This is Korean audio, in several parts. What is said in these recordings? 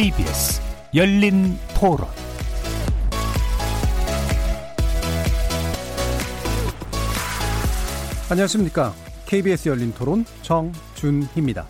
KBS 열린 토론 안녕하십니까. KBS 열린 토론 정준희입니다.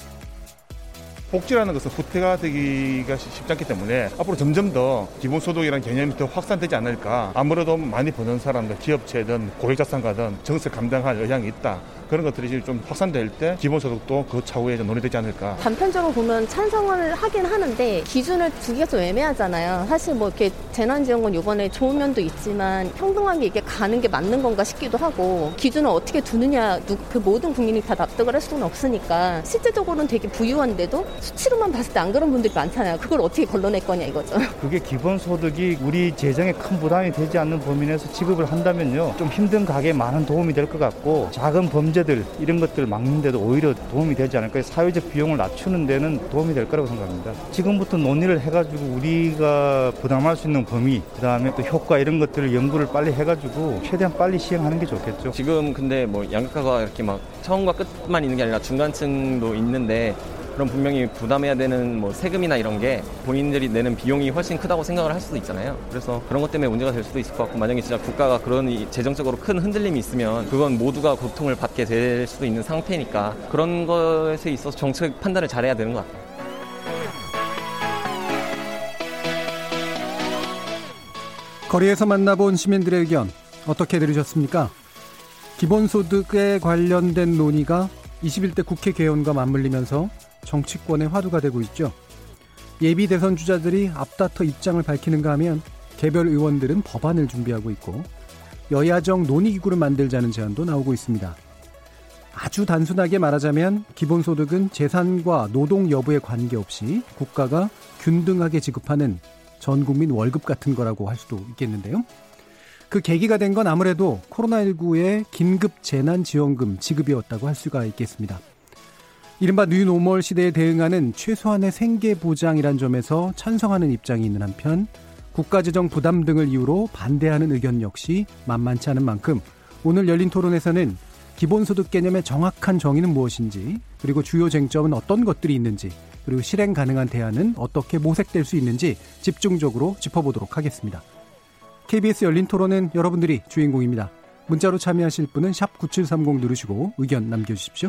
복지라는 것은 후퇴가 되기가 쉽지 않기 때문에 앞으로 점점 더 기본소득이라는 개념이 더 확산되지 않을까. 아무래도 많이 버는 사람들, 기업체든 고액자산가든 정세 감당할 의향이 있다. 그런 것들이 좀 확산될 때 기본소득도 그 차후에 논의되지 않을까. 단편적으로 보면 찬성을 하긴 하는데 기준을 두기가 좀 애매하잖아요. 사실 뭐 이렇게 재난지원금 이번에 좋은 면도 있지만 평등하게 이게 가는 게 맞는 건가 싶기도 하고 기준을 어떻게 두느냐 그 모든 국민이 다 납득을 할 수는 없으니까 실제적으로는 되게 부유한데도 수치로만 봤을 때 안 그런 분들이 많잖아요. 그걸 어떻게 걸러낼 거냐 이거죠. 그게 기본소득이 우리 재정에 큰 부담이 되지 않는 범위 내에서 지급을 한다면요. 좀 힘든 가게에 많은 도움이 될 것 같고 작은 범죄 들 이런 것들 막는데도 오히려 도움이 되지 않을까. 사회적 비용을 낮추는 데는 도움이 될 거라고 생각합니다. 지금부터 논의를 해가지고 우리가 부담할 수 있는 범위, 그 다음에 또 효과 이런 것들을 연구를 빨리 해가지고 최대한 빨리 시행하는 게 좋겠죠. 지금 근데 뭐 양극화가 이렇게 막 처음과 끝만 있는 게 아니라 중간층도 있는데 그럼 분명히 부담해야 되는 뭐 세금이나 이런 게 본인들이 내는 비용이 훨씬 크다고 생각을 할 수도 있잖아요. 그래서 그런 것 때문에 문제가 될 수도 있을 것 같고 만약에 진짜 국가가 그런 재정적으로 큰 흔들림이 있으면 그건 모두가 고통을 받게 될 수도 있는 상태니까 그런 것에 있어서 정책 판단을 잘해야 되는 것 같아요. 거리에서 만나본 시민들의 의견 어떻게 들으셨습니까? 기본소득에 관련된 논의가 21대 국회 개헌과 맞물리면서 정치권의 화두가 되고 있죠. 예비 대선 주자들이 앞다퉈 입장을 밝히는가 하면 개별 의원들은 법안을 준비하고 있고 여야정 논의기구를 만들자는 제안도 나오고 있습니다. 아주 단순하게 말하자면 기본소득은 재산과 노동 여부에 관계없이 국가가 균등하게 지급하는 전 국민 월급 같은 거라고 할 수도 있겠는데요. 그 계기가 된 건 아무래도 코로나19의 긴급 재난지원금 지급이었다고 할 수가 있겠습니다. 이른바 뉴노멀 시대에 대응하는 최소한의 생계 보장이란 점에서 찬성하는 입장이 있는 한편 국가재정 부담 등을 이유로 반대하는 의견 역시 만만치 않은 만큼 오늘 열린 토론에서는 기본소득 개념의 정확한 정의는 무엇인지 그리고 주요 쟁점은 어떤 것들이 있는지 그리고 실행 가능한 대안은 어떻게 모색될 수 있는지 집중적으로 짚어보도록 하겠습니다. KBS 열린 토론은 여러분들이 주인공입니다. 문자로 참여하실 분은 9730 누르시고 의견 남겨주십시오.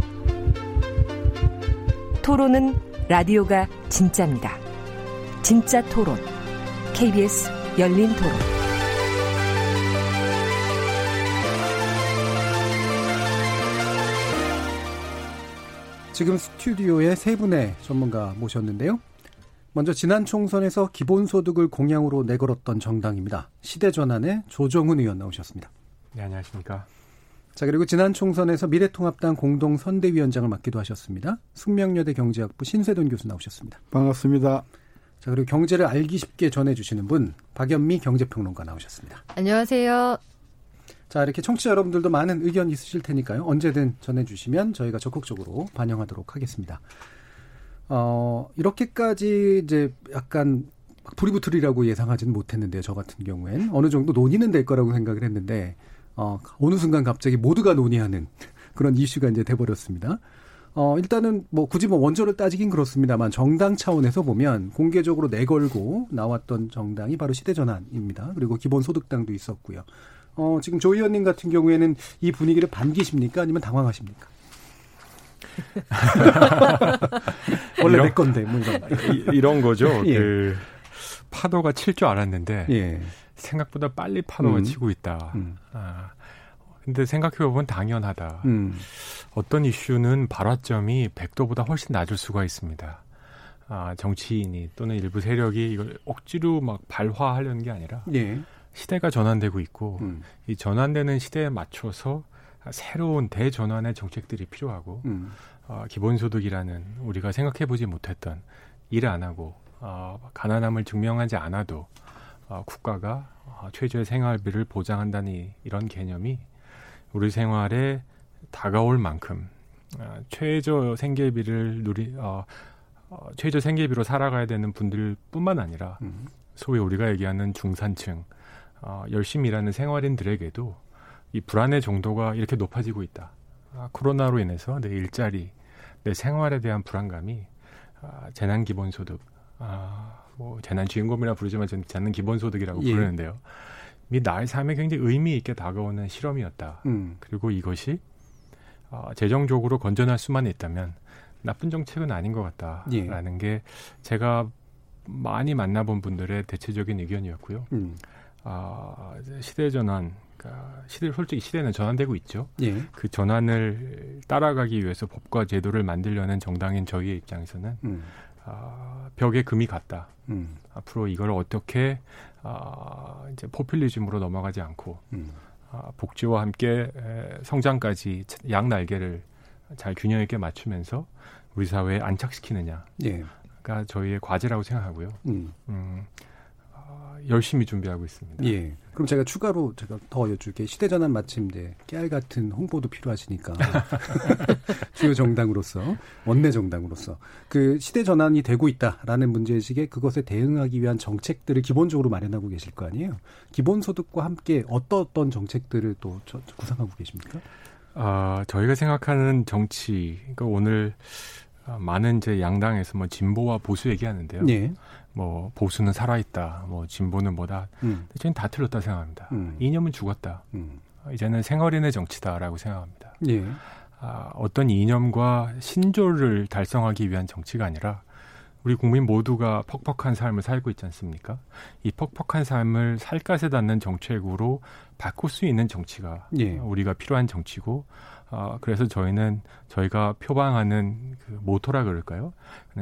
토론은 라디오가 진짜입니다. 진짜 토론, KBS 열린 토론. 지금 스튜디오에 세 분의 전문가 모셨는데요. 먼저 지난 총선에서 기본소득을 공약으로 내걸었던 정당입니다. 시대전환의 조정훈 의원 나오셨습니다. 네, 안녕하십니까. 자, 그리고 지난 총선에서 미래통합당 공동선대위원장을 맡기도 하셨습니다. 숙명여대 경제학부 신세돈 교수 나오셨습니다. 반갑습니다. 자, 그리고 경제를 알기 쉽게 전해주시는 분, 박연미 경제평론가 나오셨습니다. 안녕하세요. 자, 이렇게 청취자 여러분들도 많은 의견 있으실 테니까요. 언제든 전해주시면 저희가 적극적으로 반영하도록 하겠습니다. 어, 이렇게까지 이제 약간 불이 붙으리라고 예상하지는 못했는데요. 저 같은 경우엔. 어느 정도 논의는 될 거라고 생각을 했는데, 어, 어느 순간 갑자기 모두가 논의하는 그런 이슈가 이제 돼버렸습니다. 어, 일단은 뭐 굳이 뭐 원조를 따지긴 그렇습니다만 정당 차원에서 보면 공개적으로 내걸고 나왔던 정당이 바로 시대전환입니다. 그리고 기본소득당도 있었고요. 어, 지금 조 의원님 같은 경우에는 이 분위기를 반기십니까? 아니면 당황하십니까? 원래 이런, 내 건데 뭐 이런 이런 거죠. 예. 그 파도가 칠 줄 알았는데 예. 생각보다 빨리 파도가 음. 치고 있다. 음. 아, 근데 생각해 보면 당연하다. 음. 어떤 이슈는 발화점이 100도보다 훨씬 낮을 수가 있습니다. 아, 정치인이 또는 일부 세력이 이걸 억지로 막 발화하려는 게 아니라 예. 시대가 전환되고 있고 음. 이 전환되는 시대에 맞춰서 새로운 대전환의 정책들이 필요하고 음. 어, 기본소득이라는 우리가 생각해보지 못했던 일을 안 하고 어, 가난함을 증명하지 않아도 어, 국가가 어, 최저의 생활비를 보장한다는 이런 개념이 우리 생활에 다가올 만큼 어, 최저 생계비를 누리 어, 어, 최저 생계비로 살아가야 되는 분들뿐만 아니라 음. 소위 우리가 얘기하는 중산층 어, 열심히 일하는 생활인들에게도 이 불안의 정도가 이렇게 높아지고 있다. 아, 코로나로 인해서 내 일자리, 내 생활에 대한 불안감이 아, 재난 기본소득, 아, 뭐 재난 지원금이라 부르지만 저는 재난 기본소득이라고 예. 부르는데요. 이 나의 삶에 굉장히 의미 있게 다가오는 실험이었다. 음. 그리고 이것이 어, 재정적으로 건전할 수만 있다면 나쁜 정책은 아닌 것 같다라는 예. 게 제가 많이 만나본 분들의 대체적인 의견이었고요. 음. 아, 시대 전환, 그러니까 시대 솔직히 시대는 전환되고 있죠. 예. 그 전환을 따라가기 위해서 법과 제도를 만들려는 정당인 저희의 입장에서는 음. 아, 벽에 금이 갔다. 음. 앞으로 이걸 어떻게 아, 이제 포퓰리즘으로 넘어가지 않고 음. 아, 복지와 함께 에, 성장까지 양 날개를 잘 균형 있게 맞추면서 우리 사회에 안착시키느냐가 예. 저희의 과제라고 생각하고요. 음. 음, 어, 열심히 준비하고 있습니다. 예. 그럼 제가 추가로 제가 더 여쭐게 시대전환 마침내 깨알 같은 홍보도 필요하시니까 주요 정당으로서 원내 정당으로서 그 시대 전환이 되고 있다라는 문제의식에 그것에 대응하기 위한 정책들을 기본적으로 마련하고 계실 거 아니에요? 기본소득과 함께 어떤 어떤 정책들을 또 구상하고 계십니까? 아 저희가 생각하는 정치 그러니까 오늘 많은 이제 양당에서 뭐 진보와 보수 얘기하는데요. 네. 뭐 보수는 살아있다, 뭐 진보는 뭐다. 음. 저는 다 틀렸다 생각합니다. 음. 이념은 죽었다. 음. 이제는 생어린의 정치다라고 생각합니다. 예. 아, 어떤 이념과 신조를 달성하기 위한 정치가 아니라 우리 국민 모두가 퍽퍽한 삶을 살고 있지 않습니까? 이 퍽퍽한 삶을 살갗에 닿는 정책으로 바꿀 수 있는 정치가 예. 우리가 필요한 정치고 어, 그래서 저희는 저희가 표방하는 그 모토라 그럴까요?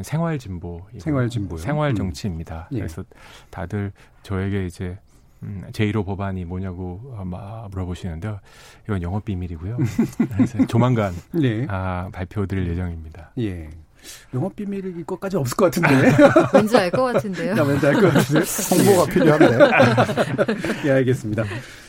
생활 진보, 생활 진보, 생활 음. 정치입니다. 음. 그래서 다들 저에게 이제 음, 제1호 법안이 뭐냐고 아마 물어보시는데요. 이건 영업 비밀이고요. 그래서 조만간 네. 아, 발표드릴 예정입니다. 예. 영업 비밀일 것까지 없을 것 같은데. 왠지 알 것 같은데요. 야, 왠지 알 것 같은데. 홍보가 필요한데. 예, 알겠습니다.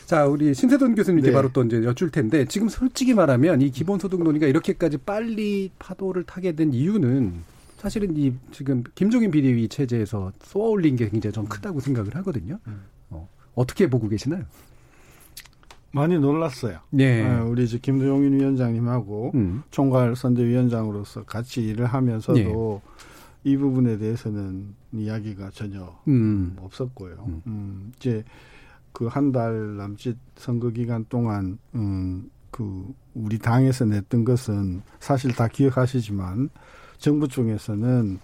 자, 우리 신세돈 교수님께 네. 바로 또 이제 여쭐 텐데 지금 솔직히 말하면 이 기본소득 논의가 이렇게까지 빨리 파도를 타게 된 이유는 사실은 이 지금 김종인 비대위 체제에서 쏘아올린 게 굉장히 좀 크다고 생각을 하거든요. 음. 어, 어떻게 보고 계시나요? 많이 놀랐어요. 네. 어, 우리 이제 김동인 위원장님하고 음. 총괄 선대위원장으로서 같이 일을 하면서도 네. 이 부분에 대해서는 이야기가 전혀 음. 없었고요. 음. 음 이제 그 한 달 남짓 선거 기간 동안 음, 그 우리 당에서 냈던 것은 사실 다 기억하시지만 정부 쪽에서는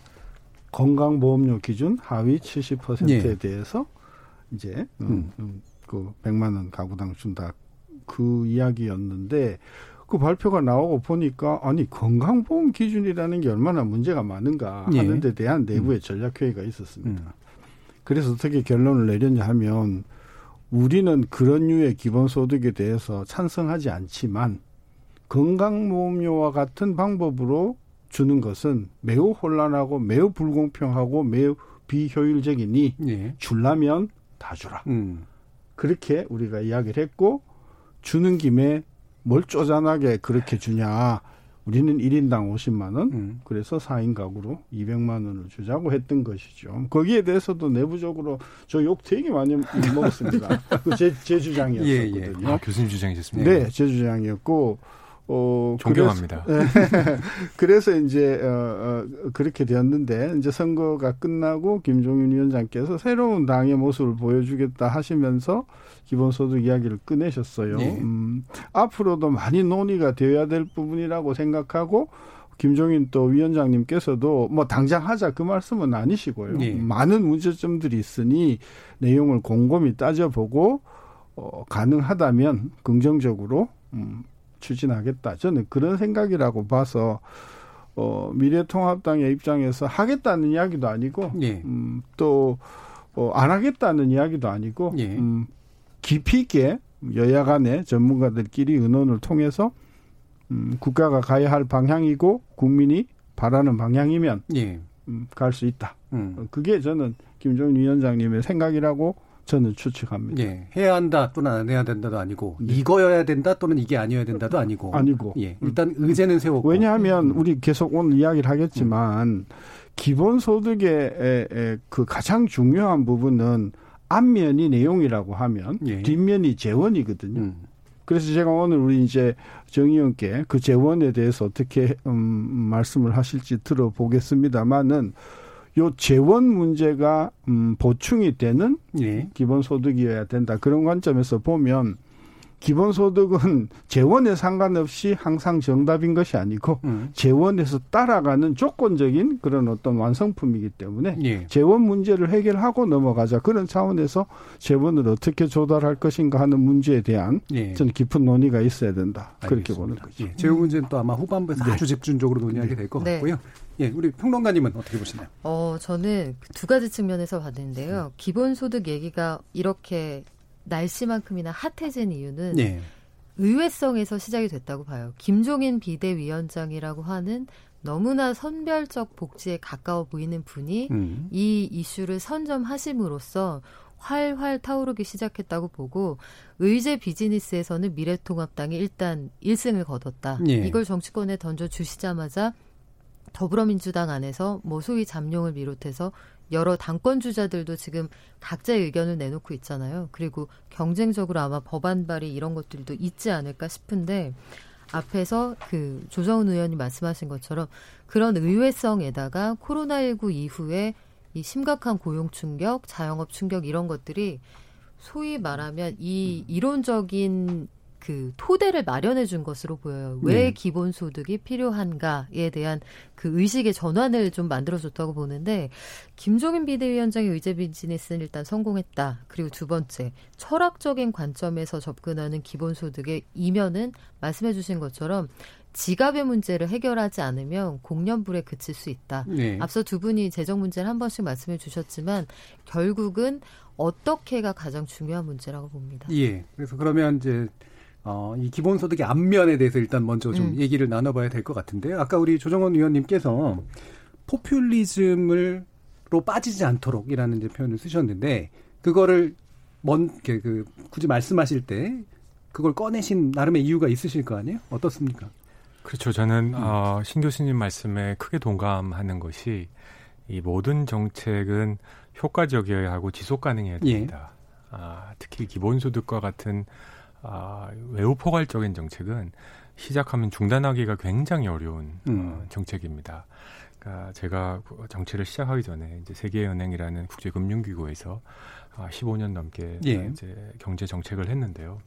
건강보험료 기준 하위 70%에 네. 대해서 이제 음, 음. 그 100만 원 가구당 준다 그 이야기였는데 그 발표가 나오고 보니까 아니 건강보험 기준이라는 게 얼마나 문제가 많은가 예. 하는 데 대한 내부의 음. 전략회의가 있었습니다. 음. 그래서 어떻게 결론을 내렸냐 하면 우리는 그런 류의 기본소득에 대해서 찬성하지 않지만 건강보험료와 같은 방법으로 주는 것은 매우 혼란하고 매우 불공평하고 매우 비효율적이니 예. 줄라면 다 주라. 음. 그렇게 우리가 이야기를 했고 주는 김에 뭘 쪼잔하게 그렇게 주냐. 우리는 1인당 50만 원, 음. 그래서 4인 가구로 200만 원을 주자고 했던 것이죠. 거기에 대해서도 내부적으로 저 욕 되게 많이 먹었습니다. 그 제, 제 주장이었거든요. 예, 예. 아, 교수님 주장이셨습니다. 네, 제 주장이었고 어, 존경합니다. 그래서, 그래서 이제, 어, 어, 그렇게 되었는데, 이제 선거가 끝나고 김종인 위원장께서 새로운 당의 모습을 보여주겠다 하시면서 기본소득 이야기를 꺼내셨어요. 네. 음, 앞으로도 많이 논의가 되어야 될 부분이라고 생각하고, 김종인 또 위원장님께서도 뭐 당장 하자 그 말씀은 아니시고요. 네. 많은 문제점들이 있으니 내용을 곰곰이 따져보고, 어, 가능하다면 긍정적으로, 음, 추진하겠다. 저는 그런 생각이라고 봐서 어, 미래통합당의 입장에서 하겠다는 이야기도 아니고 예. 음, 또 어, 안 하겠다는 이야기도 아니고 예. 음, 깊이 있게 여야 간의 전문가들끼리 의논을 통해서 음, 국가가 가야 할 방향이고 국민이 바라는 방향이면 예. 음, 갈 수 있다. 음. 그게 저는 김종인 위원장님의 생각이라고 저는 추측합니다. 예. 해야 한다 또는 안 해야 된다도 아니고 네. 이거여야 된다 또는 이게 아니어야 된다도 아니고 아니고 예. 일단 의제는 세웠고 왜냐하면 음. 우리 계속 오늘 이야기를 하겠지만 음. 기본소득의 그 가장 중요한 부분은 앞면이 내용이라고 하면 예. 뒷면이 재원이거든요. 음. 그래서 제가 오늘 우리 이제 정 의원께 그 재원에 대해서 어떻게 음, 말씀을 하실지 들어보겠습니다만은 요 재원 문제가 음, 보충이 되는 예. 기본소득이어야 된다. 그런 관점에서 보면 기본소득은 재원에 상관없이 항상 정답인 것이 아니고 음. 재원에서 따라가는 조건적인 그런 어떤 완성품이기 때문에 예. 재원 문제를 해결하고 넘어가자 그런 차원에서 재원을 어떻게 조달할 것인가 하는 문제에 대한 예. 저는 깊은 논의가 있어야 된다 그렇게 보는 거죠. 예. 재원 문제는 또 아마 후반부에서 네. 아주 집중적으로 논의하게 될것 네. 같고요. 예, 우리 평론가님은 어떻게 보시나요? 어, 저는 두 가지 측면에서 봤는데요. 기본소득 얘기가 이렇게 날씨만큼이나 핫해진 이유는 네. 의외성에서 시작이 됐다고 봐요. 김종인 비대위원장이라고 하는 너무나 선별적 복지에 가까워 보이는 분이 음. 이 이슈를 선점하심으로써 활활 타오르기 시작했다고 보고 의제 비즈니스에서는 미래통합당이 일단 1승을 거뒀다. 예. 이걸 정치권에 던져 주시자마자 더불어민주당 안에서 뭐 소위 잠룡을 비롯해서 여러 당권 주자들도 지금 각자의 의견을 내놓고 있잖아요. 그리고 경쟁적으로 아마 법안 발의 이런 것들도 있지 않을까 싶은데 앞에서 그 조정훈 의원이 말씀하신 것처럼 그런 의외성에다가 코로나19 이후에 이 심각한 고용 충격, 자영업 충격 이런 것들이 소위 말하면 이 이론적인 그 토대를 마련해 준 것으로 보여요. 왜 네. 기본소득이 필요한가에 대한 그 의식의 전환을 좀 만들어줬다고 보는데 김종인 비대위원장의 의제 비즈니스는 일단 성공했다. 그리고 두 번째 철학적인 관점에서 접근하는 기본소득의 이면은 말씀해 주신 것처럼 지갑의 문제를 해결하지 않으면 공연불에 그칠 수 있다. 네. 앞서 두 분이 재정 문제를 한 번씩 말씀해 주셨지만 결국은 어떻게가 가장 중요한 문제라고 봅니다. 예. 그래서 그러면 이제 어, 이 기본소득의 앞면에 대해서 일단 먼저 좀 음. 얘기를 나눠봐야 될 것 같은데요. 아까 우리 조정원 의원님께서 포퓰리즘을로 빠지지 않도록이라는 이제 표현을 쓰셨는데 그거를 먼, 그, 그, 굳이 말씀하실 때 그걸 꺼내신 나름의 이유가 있으실 거 아니에요? 어떻습니까? 그렇죠. 저는 음. 어, 신 교수님 말씀에 크게 동감하는 것이 이 모든 정책은 효과적이어야 하고 지속 가능해야 예. 됩니다. 예. 아, 특히 기본소득과 같은 아, 외우 포괄적인 정책은 시작하면 중단하기가 굉장히 어려운 어, 음. 어, 정책입니다. 그러니까 제가 정치를 시작하기 전에 이제 세계은행이라는 국제금융기구에서 아, 15년 넘게 예. 이제 경제 정책을 했는데요.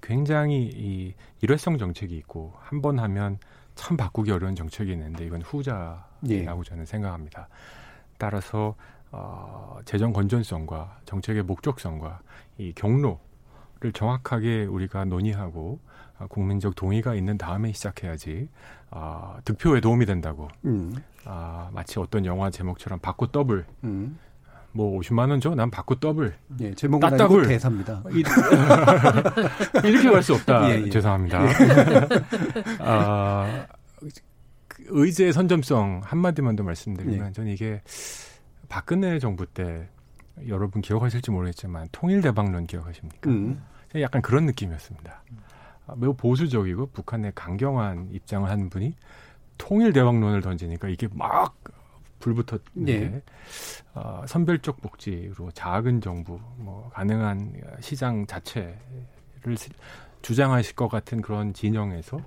굉장히 이 일회성 정책이 있고 한 번 하면 참 바꾸기 어려운 정책이 있는데 이건 후자라고 예. 저는 생각합니다. 따라서 어, 재정 건전성과 정책의 목적성과 이 경로 를 정확하게 우리가 논의하고 아, 국민적 동의가 있는 다음에 시작해야지 아, 득표에 도움이 된다고. 음. 아, 마치 어떤 영화 제목처럼 바꾸 더블. 음. 뭐 50만 원 줘? 난 바꾸 더블. 예, 제목은 따더블 대사입니다. 이렇게 갈 수 없다. 예, 예. 죄송합니다. 예. 아, 그 의제의 선점성 한마디만 더 말씀드리면 예. 저는 이게 박근혜 정부 때 여러분 기억하실지 모르겠지만 통일 대박론 기억하십니까? 음. 약간 그런 느낌이었습니다. 아, 매우 보수적이고 북한의 강경한 입장을 한 분이 통일 대왕론을 던지니까 이게 막 불붙었는데 네. 어, 선별적 복지로 작은 정부, 뭐 가능한 시장 자체를 주장하실 것 같은 그런 진영에서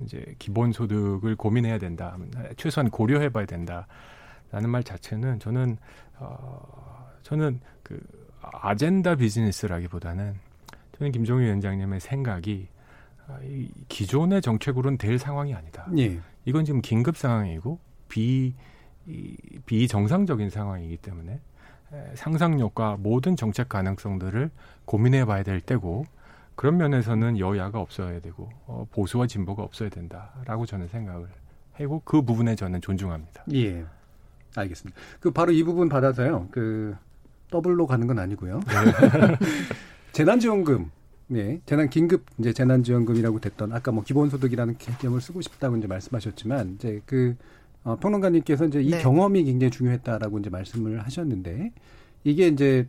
이제 기본 소득을 고민해야 된다, 최소한 고려해 봐야 된다라는 말 자체는 저는 어, 저는 그 아젠다 비즈니스라기보다는 저는 김종희 위원장님의 생각이 아, 이 기존의 정책으로는 될 상황이 아니다. 예. 이건 지금 긴급 상황이고 비 비정상적인 상황이기 때문에 상상력과 모든 정책 가능성들을 고민해 봐야 될 때고 그런 면에서는 여야가 없어야 되고 어, 보수와 진보가 없어야 된다라고 저는 생각을 하고 그 부분에 저는 존중합니다. 예, 알겠습니다. 그 바로 이 부분 받아서요. 그 더블로 가는 건 아니고요. 네. 재난지원금, 네, 재난 긴급 이제 재난지원금이라고 됐던 아까 뭐 기본소득이라는 개념을 쓰고 싶다고 이제 말씀하셨지만 이제 그 어, 평론가님께서 이제 이 네. 경험이 굉장히 중요했다라고 이제 말씀을 하셨는데 이게 이제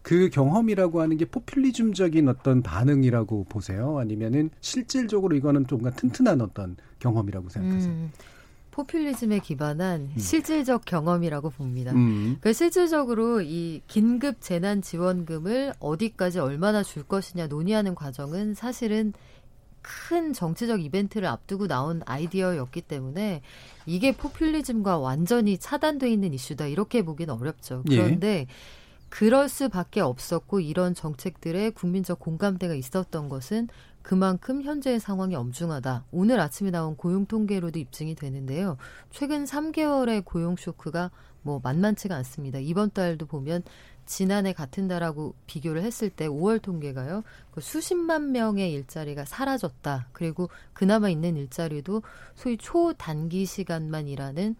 그 경험이라고 하는 게 포퓰리즘적인 어떤 반응이라고 보세요? 아니면은 실질적으로 이거는 좀 튼튼한 어떤 경험이라고 생각하세요? 음, 포퓰리즘에 기반한 음. 실질적 경험이라고 봅니다. 음. 그러니까 실질적으로 이 긴급 재난 지원금을 어디까지 얼마나 줄 것이냐 논의하는 과정은 사실은 큰 정치적 이벤트를 앞두고 나온 아이디어였기 때문에 이게 포퓰리즘과 완전히 차단돼 있는 이슈다 이렇게 보기는 어렵죠. 예. 그런데 예. 그럴 수밖에 없었고 이런 정책들의 국민적 공감대가 있었던 것은 그만큼 현재의 상황이 엄중하다. 오늘 아침에 나온 고용 통계로도 입증이 되는데요. 최근 3개월의 고용 쇼크가 뭐 만만치가 않습니다. 이번 달도 보면 지난해 같은 달하고 비교를 했을 때 5월 통계가요. 그 수십만 명의 일자리가 사라졌다. 그리고 그나마 있는 일자리도 소위 초단기 시간만 일하는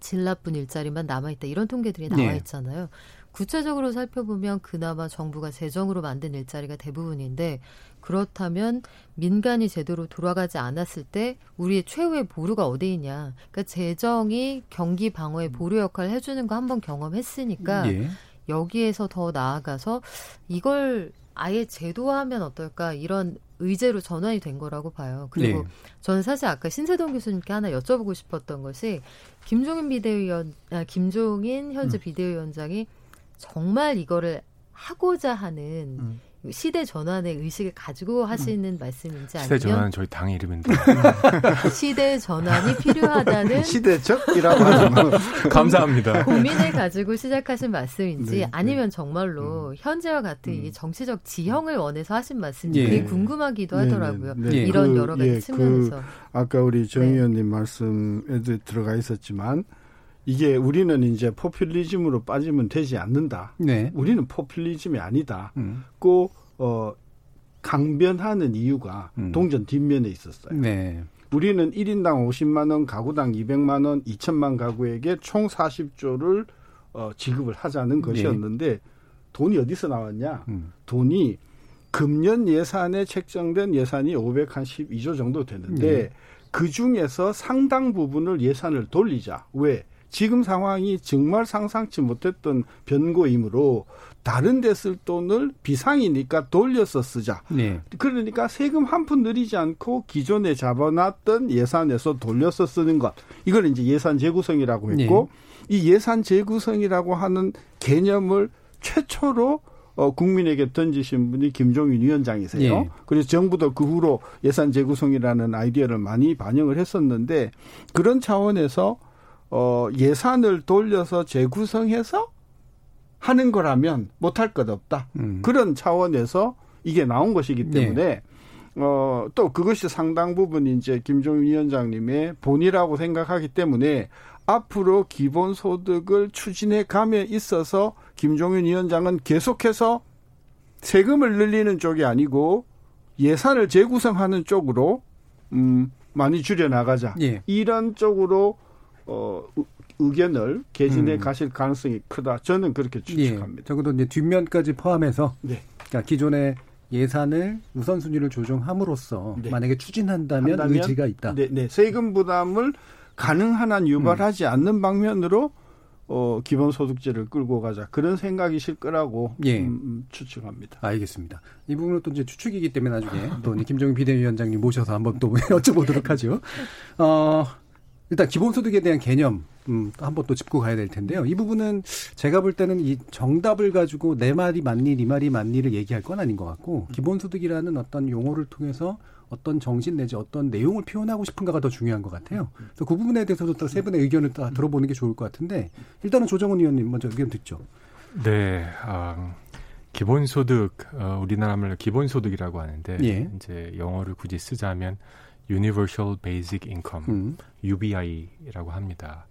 질 나쁜 일자리만 남아있다. 이런 통계들이 나와 네. 있잖아요. 네. 구체적으로 살펴보면 그나마 정부가 재정으로 만든 일자리가 대부분인데 그렇다면 민간이 제대로 돌아가지 않았을 때 우리의 최후의 보루가 어디 있냐. 그러니까 재정이 경기 방어의 보루 역할을 해주는 거 한번 경험했으니까 예. 여기에서 더 나아가서 이걸 아예 제도화하면 어떨까 이런 의제로 전환이 된 거라고 봐요. 그리고 네. 저는 사실 아까 신세동 교수님께 하나 여쭤보고 싶었던 것이 김종인 비대위원, 아, 김종인 현재 음. 비대위원장이 정말 이거를 하고자 하는 음. 시대 전환의 의식을 가지고 하시는 음. 말씀인지 아니면 시대 전환은 저희 당 이름인데 시대 전환이 필요하다는 시대적이라고 하는 감사합니다. 고민을 가지고 시작하신 말씀인지 네, 아니면 정말로 음. 현재와 같은 음. 이 정치적 지형을 원해서 하신 말씀인지 예. 그게 궁금하기도 네, 네, 하더라고요. 네, 네, 이런 그, 여러 가지 예, 그 측면에서 그 아까 우리 정 의원님 말씀에도 들어가 있었지만 이게 우리는 이제 포퓰리즘으로 빠지면 되지 않는다. 네. 우리는 포퓰리즘이 아니다. 음. 꼭 어, 강변하는 이유가 음. 동전 뒷면에 있었어요. 네. 우리는 1인당 50만 원, 가구당 200만 원, 2천만 가구에게 총 40조를 어, 지급을 하자는 네. 것이었는데 네. 돈이 어디서 나왔냐? 음. 돈이 금년 예산에 책정된 예산이 512조 정도 되는데 네. 그 중에서 상당 부분을 예산을 돌리자. 왜? 지금 상황이 정말 상상치 못했던 변고이므로 다른 데 쓸 돈을 비상이니까 돌려서 쓰자. 네. 그러니까 세금 한 푼 늘리지 않고 기존에 잡아놨던 예산에서 돌려서 쓰는 것. 이걸 이제 예산 재구성이라고 했고 네. 이 예산 재구성이라고 하는 개념을 최초로 어, 국민에게 던지신 분이 김종인 위원장이세요. 예. 그래서 정부도 그 후로 예산 재구성이라는 아이디어를 많이 반영을 했었는데 그런 차원에서 어, 예산을 돌려서 재구성해서 하는 거라면 못할 것 없다. 음. 그런 차원에서 이게 나온 것이기 때문에 네. 어, 또 그것이 상당 부분 이제 김종인 위원장님의 본이라고 생각하기 때문에 앞으로 기본소득을 추진해 감에 있어서 김종인 위원장은 계속해서 세금을 늘리는 쪽이 아니고 예산을 재구성하는 쪽으로 음, 많이 줄여 나가자. 예. 이런 쪽으로 어, 의견을 개진해 음. 가실 가능성이 크다. 저는 그렇게 추측합니다. 예, 적어도 이제 뒷면까지 포함해서 네. 그러니까 기존의 예산을 우선순위를 조정함으로써 네. 만약에 추진한다면 한다면, 의지가 있다. 네, 네. 세금 부담을 가능한 한 유발하지 음. 않는 방면으로 어, 기본소득제를 끌고 가자 그런 생각이실 거라고 예. 음, 음 추측합니다. 알겠습니다. 이 부분은 또 이제 추측이기 때문에 나중에 또 김정인 비대위원장님 모셔서 한번 또 여쭤보도록 하죠. 어, 일단 기본소득에 대한 개념 음, 한번 또 짚고 가야 될 텐데요. 이 부분은 제가 볼 때는 이 정답을 가지고 내 말이 맞니, 네 말이 맞니를 얘기할 건 아닌 것 같고 기본소득이라는 어떤 용어를 통해서 어떤 정신 내지 어떤 내용을 표현하고 싶은가가 더 중요한 것 같아요. 그래서 그 부분에 대해서도 또세 분의 의견을 다 들어보는 게 좋을 것 같은데 일단은 조정훈 의원님 먼저 의견 듣죠. 네, 어, 기본소득 어, 우리나라 말로 기본소득이라고 하는데 예. 이제 영어를 굳이 쓰자면 Universal Basic Income, 음. UBI라고 합니다.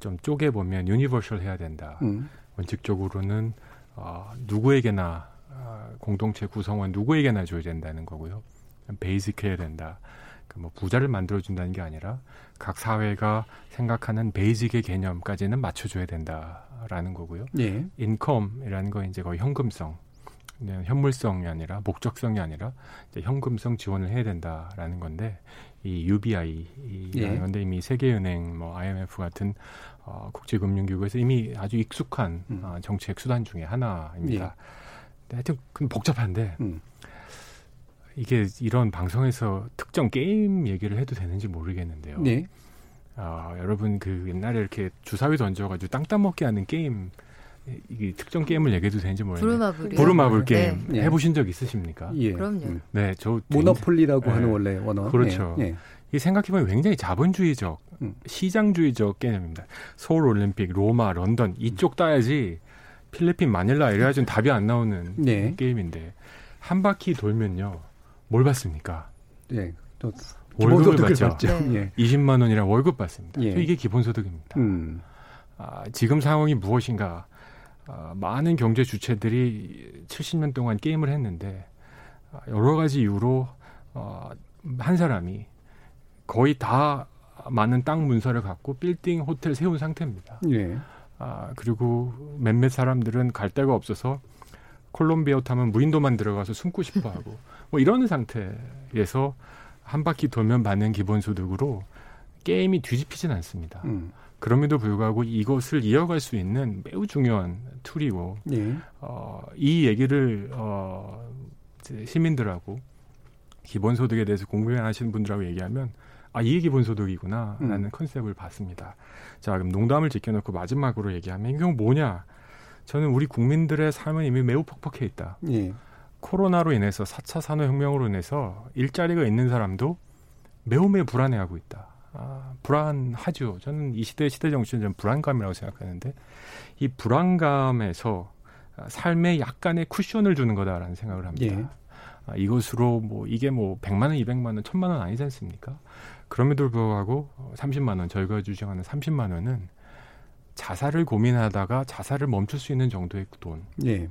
좀 쪼개 보면 universal 해야 된다. 음. 원칙적으로는 어, 누구에게나 어, 공동체 구성원 누구에게나 줘야 된다는 거고요. basic 해야 된다. 그뭐 부자를 만들어 준다는 게 아니라 각 사회가 생각하는 베이직의 개념까지는 맞춰줘야 된다라는 거고요. 예. 인컴이라는 거 이제 거의 현금성 네, 현물성이 아니라 목적성이 아니라 현금성 지원을 해야 된다라는 건데 이 UBI 예. 건데 이미 세계은행, 뭐 IMF 같은 어, 국제금융기구에서 이미 아주 익숙한 음. 어, 정책 수단 중의 하나입니다. 예. 하여튼 복잡한데 음. 이게 이런 방송에서 특정 게임 얘기를 해도 되는지 모르겠는데요. 네. 어, 여러분 그 옛날에 이렇게 주사위 던져가지고 땅 따먹게 하는 게임 이게 특정 게임을 얘기해도 되는지 모르겠네요. 부루마블 부루마블 게임 네. 해보신 적 있으십니까? 예. 그럼요. 음. 네, 저 모노폴리라고 네. 하는 원래 원어. 그렇죠. 예. 이 생각해보면 굉장히 자본주의적, 음. 시장주의적 개념입니다. 서울 올림픽, 로마, 런던 이쪽 따야지 필리핀 마닐라 이래야 좀 답이 안 나오는 네. 게임인데 한 바퀴 돌면요 뭘 받습니까? 예. 또 월급을 받죠. 받죠. 네. 20만 원이랑 월급 받습니다. 예. 이게 기본소득입니다. 음. 아, 지금 상황이 무엇인가? 아, 많은 경제 주체들이 70년 동안 게임을 했는데 아, 여러 가지 이유로 어, 한 사람이 거의 다 많은 땅 문서를 갖고 빌딩 호텔 세운 상태입니다. 예. 아, 그리고 몇몇 사람들은 갈 데가 없어서 콜롬비아 타면 무인도만 들어가서 숨고 싶어 하고 뭐 이런 상태에서 한 바퀴 돌면 받는 기본소득으로 게임이 뒤집히진 않습니다. 음. 그럼에도 불구하고 이것을 이어갈 수 있는 매우 중요한 툴이고 예. 어, 이 얘기를 어, 시민들하고 기본소득에 대해서 공부하시는 분들하고 얘기하면 아 이게 기본소득이구나라는 음. 컨셉을 봤습니다. 자 그럼 농담을 지켜놓고 마지막으로 얘기하면 이경 뭐냐? 저는 우리 국민들의 삶은 이미 매우 퍽퍽해 있다. 예. 코로나로 인해서 4차 산업혁명으로 인해서 일자리가 있는 사람도 매우 매우 불안해하고 있다. 아, 불안하죠. 저는 이 시대 시대 정신은 좀 불안감이라고 생각하는데 이 불안감에서 삶에 약간의 쿠션을 주는 거다라는 생각을 합니다. 예. 아, 이것으로 뭐 이게 뭐 100만 원, 200만 원, 1000만 원 아니지 않습니까? 그럼에도 불구하고 30만 원, 저희가 주장하는 30만 원은 자살을 고민하다가 자살을 멈출 수 있는 정도의 돈. 예.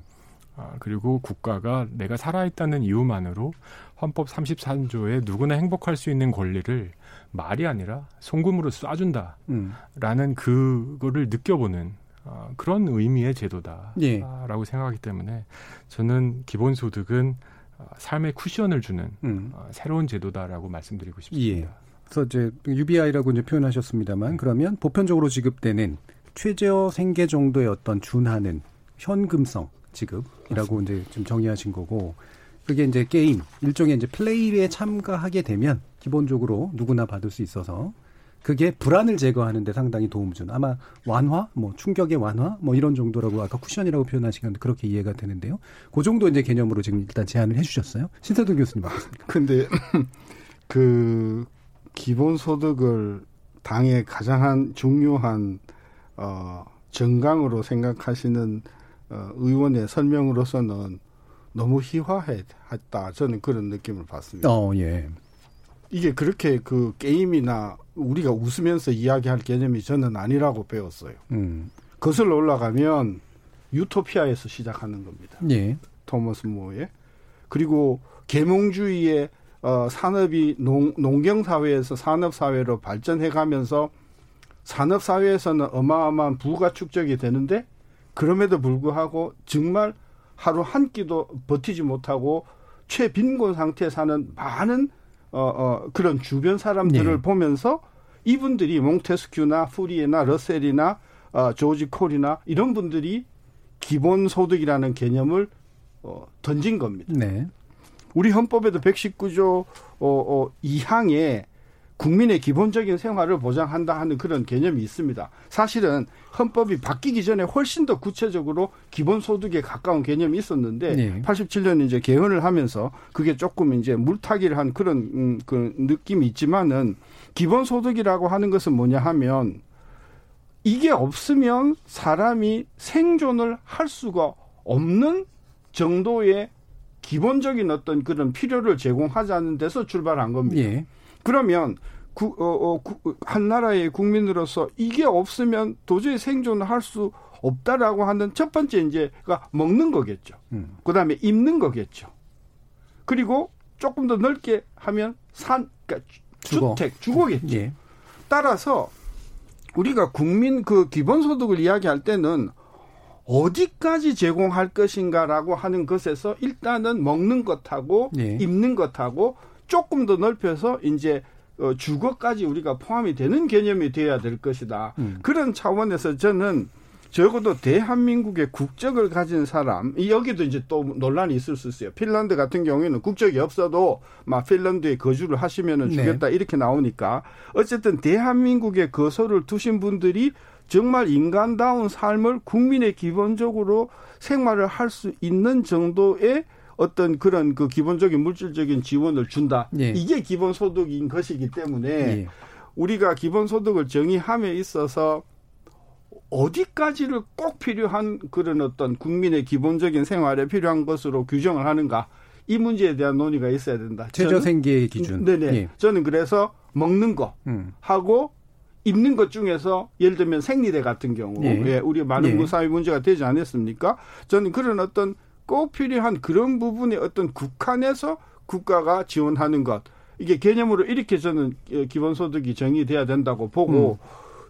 아, 그리고 국가가 내가 살아있다는 이유만으로 헌법 33조에 누구나 행복할 수 있는 권리를 말이 아니라 송금으로 쏴준다라는 음. 그거를 느껴보는 어, 그런 의미의 제도다라고 예. 생각하기 때문에 저는 기본소득은 어, 삶의 쿠션을 주는 음. 어, 새로운 제도다라고 말씀드리고 싶습니다. 예. 그래서 이제 UBI라고 이제 표현하셨습니다만 그러면 보편적으로 지급되는 최저 생계 정도의 어떤 준하는 현금성 지급이라고 이제 좀 정의하신 거고 그게 이제 게임 일종의 이제 플레이에 참가하게 되면 기본적으로 누구나 받을 수 있어서 그게 불안을 제거하는 데 상당히 도움 준 아마 완화 뭐 충격의 완화 뭐 이런 정도라고 아까 쿠션이라고 표현하신 건데 그렇게 이해가 되는데요. 그 정도 이제 개념으로 지금 일단 제안을 해 주셨어요. 신세동 교수님 맞습니까? 근데 그 기본 소득을 당의 가장 한 중요한 어, 정강으로 생각하시는 어, 의원의 설명으로서는 너무 희화했다. 저는 그런 느낌을 받습니다. 어, 예. 이게 그렇게 그 게임이나 우리가 웃으면서 이야기할 개념이 저는 아니라고 배웠어요. 음. 거슬러 올라가면 유토피아에서 시작하는 겁니다. 예. 토머스 모의. 그리고 계몽주의의 어, 산업이 농, 농경 사회에서 산업 사회로 발전해 가면서 산업 사회에서는 어마어마한 부가 축적이 되는데 그럼에도 불구하고 정말 하루 한 끼도 버티지 못하고 최빈곤 상태에 사는 많은 어, 어, 그런 주변 사람들을 네. 보면서 이분들이 몽테스큐나 후리에나 러셀이나 어, 조지 콜이나 이런 분들이 기본 소득이라는 개념을 어, 던진 겁니다. 네. 우리 헌법에도 119조 어, 어, 2항에 국민의 기본적인 생활을 보장한다 하는 그런 개념이 있습니다. 사실은 헌법이 바뀌기 전에 훨씬 더 구체적으로 기본소득에 가까운 개념이 있었는데 네. 87년 이제 개헌을 하면서 그게 조금 이제 물타기를 한 그런 음, 그 느낌이 있지만은 기본소득이라고 하는 것은 뭐냐 하면 이게 없으면 사람이 생존을 할 수가 없는 정도의 기본적인 어떤 그런 필요를 제공하자는 데서 출발한 겁니다. 예. 그러면 구, 어, 어, 구, 한 나라의 국민으로서 이게 없으면 도저히 생존을 할 수 없다라고 하는 첫 번째 이제가 먹는 거겠죠. 음. 그 다음에 입는 거겠죠. 그리고 조금 더 넓게 하면 산, 그러니까 주거. 주택, 주거겠죠. 예. 따라서 우리가 국민 그 기본소득을 이야기할 때는 어디까지 제공할 것인가라고 하는 것에서 일단은 먹는 것하고 네. 입는 것하고 조금 더 넓혀서 이제 어, 주거까지 우리가 포함이 되는 개념이 돼야 될 것이다. 음. 그런 차원에서 저는 적어도 대한민국의 국적을 가진 사람, 여기도 이제 또 논란이 있을 수 있어요. 핀란드 같은 경우에는 국적이 없어도 막 핀란드에 거주를 하시면은 네. 주겠다 네. 이렇게 나오니까 어쨌든 대한민국에 거소를 두신 분들이 정말 인간다운 삶을 국민의 기본적으로 생활을 할 수 있는 정도의 어떤 그런 그 기본적인 물질적인 지원을 준다. 예. 이게 기본 소득인 것이기 때문에 예. 우리가 기본 소득을 정의함에 있어서 어디까지를 꼭 필요한 그런 어떤 국민의 기본적인 생활에 필요한 것으로 규정을 하는가 이 문제에 대한 논의가 있어야 된다. 최저 생계 기준. 네네. 예. 저는 그래서 먹는 거 음. 하고 입는 것 중에서 예를 들면 생리대 같은 경우 예. 예 우리 많은 예. 무사히 문제가 되지 않았습니까? 저는 그런 어떤 꼭 필요한 그런 부분의 어떤 국한에서 국가가 지원하는 것 이게 개념으로 이렇게 저는 기본소득이 정의돼야 된다고 보고 음.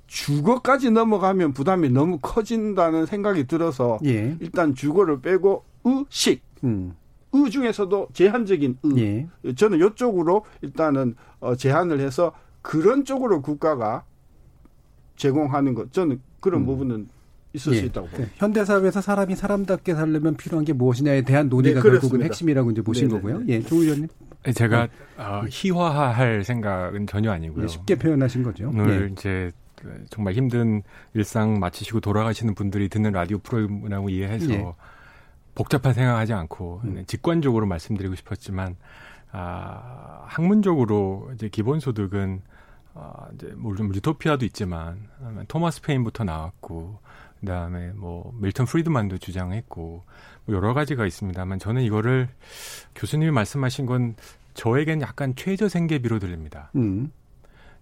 주거까지 넘어가면 부담이 너무 커진다는 생각이 들어서 예. 일단 주거를 빼고 의식 음. 의 중에서도 제한적인 의 예. 저는 이쪽으로 일단은 어, 제한을 해서 그런 쪽으로 국가가 제공하는 것 저는 그런 음. 부분은 있을 예. 수 있다고 봅니다. 네. 현대 사회에서 사람이 사람답게 살려면 필요한 게 무엇이냐에 대한 논의가 네, 결국은 핵심이라고 이제 보신 네네. 거고요. 예, 조 의원님. 네, 제가 어, 희화화할 생각은 전혀 아니고요. 예, 쉽게 표현하신 거죠. 오늘 예. 이제 정말 힘든 일상 마치시고 돌아가시는 분들이 듣는 라디오 프로그램이라고 이해해서 예. 복잡한 생각하지 않고 음. 직관적으로 말씀드리고 싶었지만 아, 학문적으로 이제 기본소득은 아, 이제 뭐좀 유토피아도 있지만 토마스 페인부터 나왔고 그다음에 뭐 밀턴 프리드만도 주장했고 뭐 여러 가지가 있습니다만 저는 이거를 교수님이 말씀하신 건 저에겐 약간 최저 생계비로 들립니다. 음.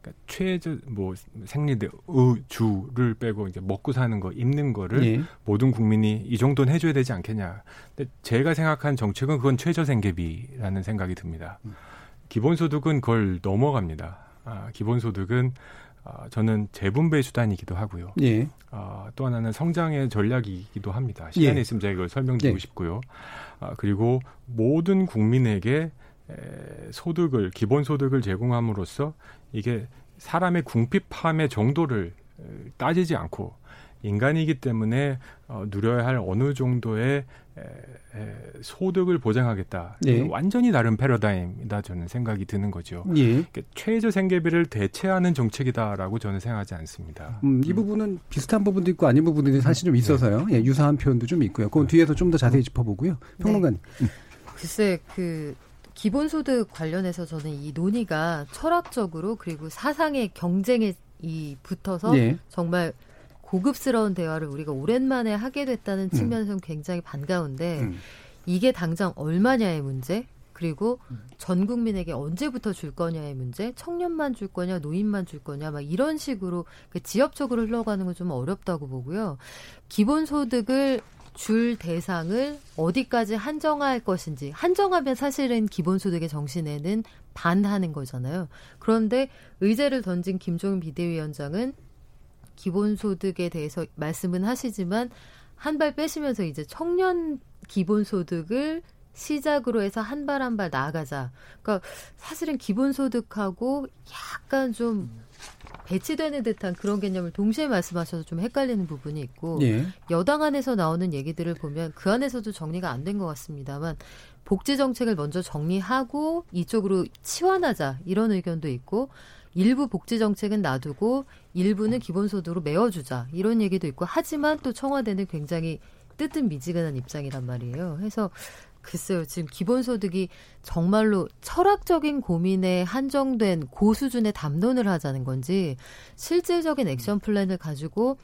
그러니까 최저 뭐 생리대 의주를 빼고 이제 먹고 사는 거 입는 거를 예. 모든 국민이 이 정도는 해줘야 되지 않겠냐. 근데 제가 생각한 정책은 그건 최저 생계비라는 생각이 듭니다. 음. 기본소득은 그걸 넘어갑니다. 아, 기본소득은 아, 저는 재분배 수단이기도 하고요. 예. 아, 또 하나는 성장의 전략이기도 합니다. 시간이 예. 있으면 제가 이걸 설명드리고 예. 싶고요. 아, 그리고 모든 국민에게 에, 소득을 기본 소득을 제공함으로써 이게 사람의 궁핍함의 정도를 따지지 않고 인간이기 때문에 어, 누려야 할 어느 정도의 소득을 보장하겠다. 예. 완전히 다른 패러다임이다 저는 생각이 드는 거죠. 예. 그러니까 최저 생계비를 대체하는 정책이다라고 저는 생각하지 않습니다. 음, 이 부분은 비슷한 부분도 있고 아닌 부분들이 사실 좀 있어서요. 네. 예, 유사한 표현도 좀 있고요. 그건 네. 뒤에서 좀 더 자세히 짚어보고요. 평론가님. 네. 음. 글쎄 그 기본소득 관련해서 저는 이 논의가 철학적으로 그리고 사상의 경쟁에 이 붙어서 예. 정말 고급스러운 대화를 우리가 오랜만에 하게 됐다는 음. 측면에서는 굉장히 반가운데 음. 이게 당장 얼마냐의 문제 그리고 전 국민에게 언제부터 줄 거냐의 문제, 청년만 줄 거냐, 노인만 줄 거냐, 막 이런 식으로 그 지역적으로 흘러가는 건 좀 어렵다고 보고요. 기본소득을 줄 대상을 어디까지 한정할 것인지 한정하면 사실은 기본소득의 정신에는 반하는 거잖아요. 그런데 의제를 던진 김종인 비대위원장은 기본소득에 대해서 말씀은 하시지만 한 발 빼시면서 이제 청년 기본소득을 시작으로 해서 한 발 한 발 나아가자. 그러니까 사실은 기본소득하고 약간 좀 배치되는 듯한 그런 개념을 동시에 말씀하셔서 좀 헷갈리는 부분이 있고 예. 여당 안에서 나오는 얘기들을 보면 그 안에서도 정리가 안 된 것 같습니다만 복지 정책을 먼저 정리하고 이쪽으로 치환하자 이런 의견도 있고 일부 복지 정책은 놔두고 일부는 기본소득으로 메워주자 이런 얘기도 있고 하지만 또 청와대는 굉장히 뜨뜻미지근한 입장이란 말이에요. 해서 글쎄요, 지금 기본소득이 정말로 철학적인 고민에 한정된 고수준의 담론을 하자는 건지 실질적인 액션 플랜을 가지고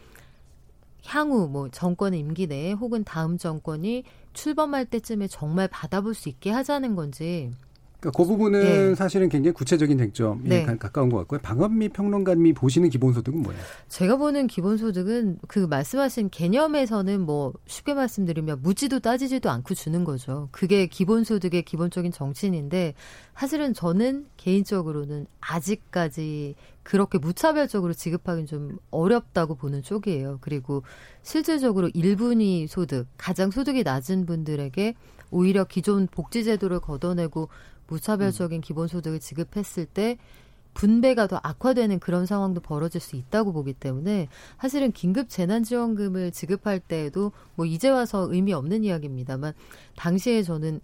향후 뭐 정권의 임기 내에 혹은 다음 정권이 출범할 때쯤에 정말 받아볼 수 있게 하자는 건지 그러니까 그 부분은 네. 사실은 굉장히 구체적인 쟁점에 네. 가까운 것 같고요. 방언미 평론가님이 보시는 기본소득은 뭐예요? 제가 보는 기본소득은 그 말씀하신 개념에서는 뭐 쉽게 말씀드리면 묻지도 따지지도 않고 주는 거죠. 그게 기본소득의 기본적인 정신인데 사실은 저는 개인적으로는 아직까지 그렇게 무차별적으로 지급하기는 좀 어렵다고 보는 쪽이에요. 그리고 실질적으로 1분위 소득, 가장 소득이 낮은 분들에게 오히려 기존 복지제도를 걷어내고 무차별적인 기본소득을 지급했을 때 분배가 더 악화되는 그런 상황도 벌어질 수 있다고 보기 때문에 사실은 긴급 재난지원금을 지급할 때에도 뭐 이제 와서 의미 없는 이야기입니다만 당시에 저는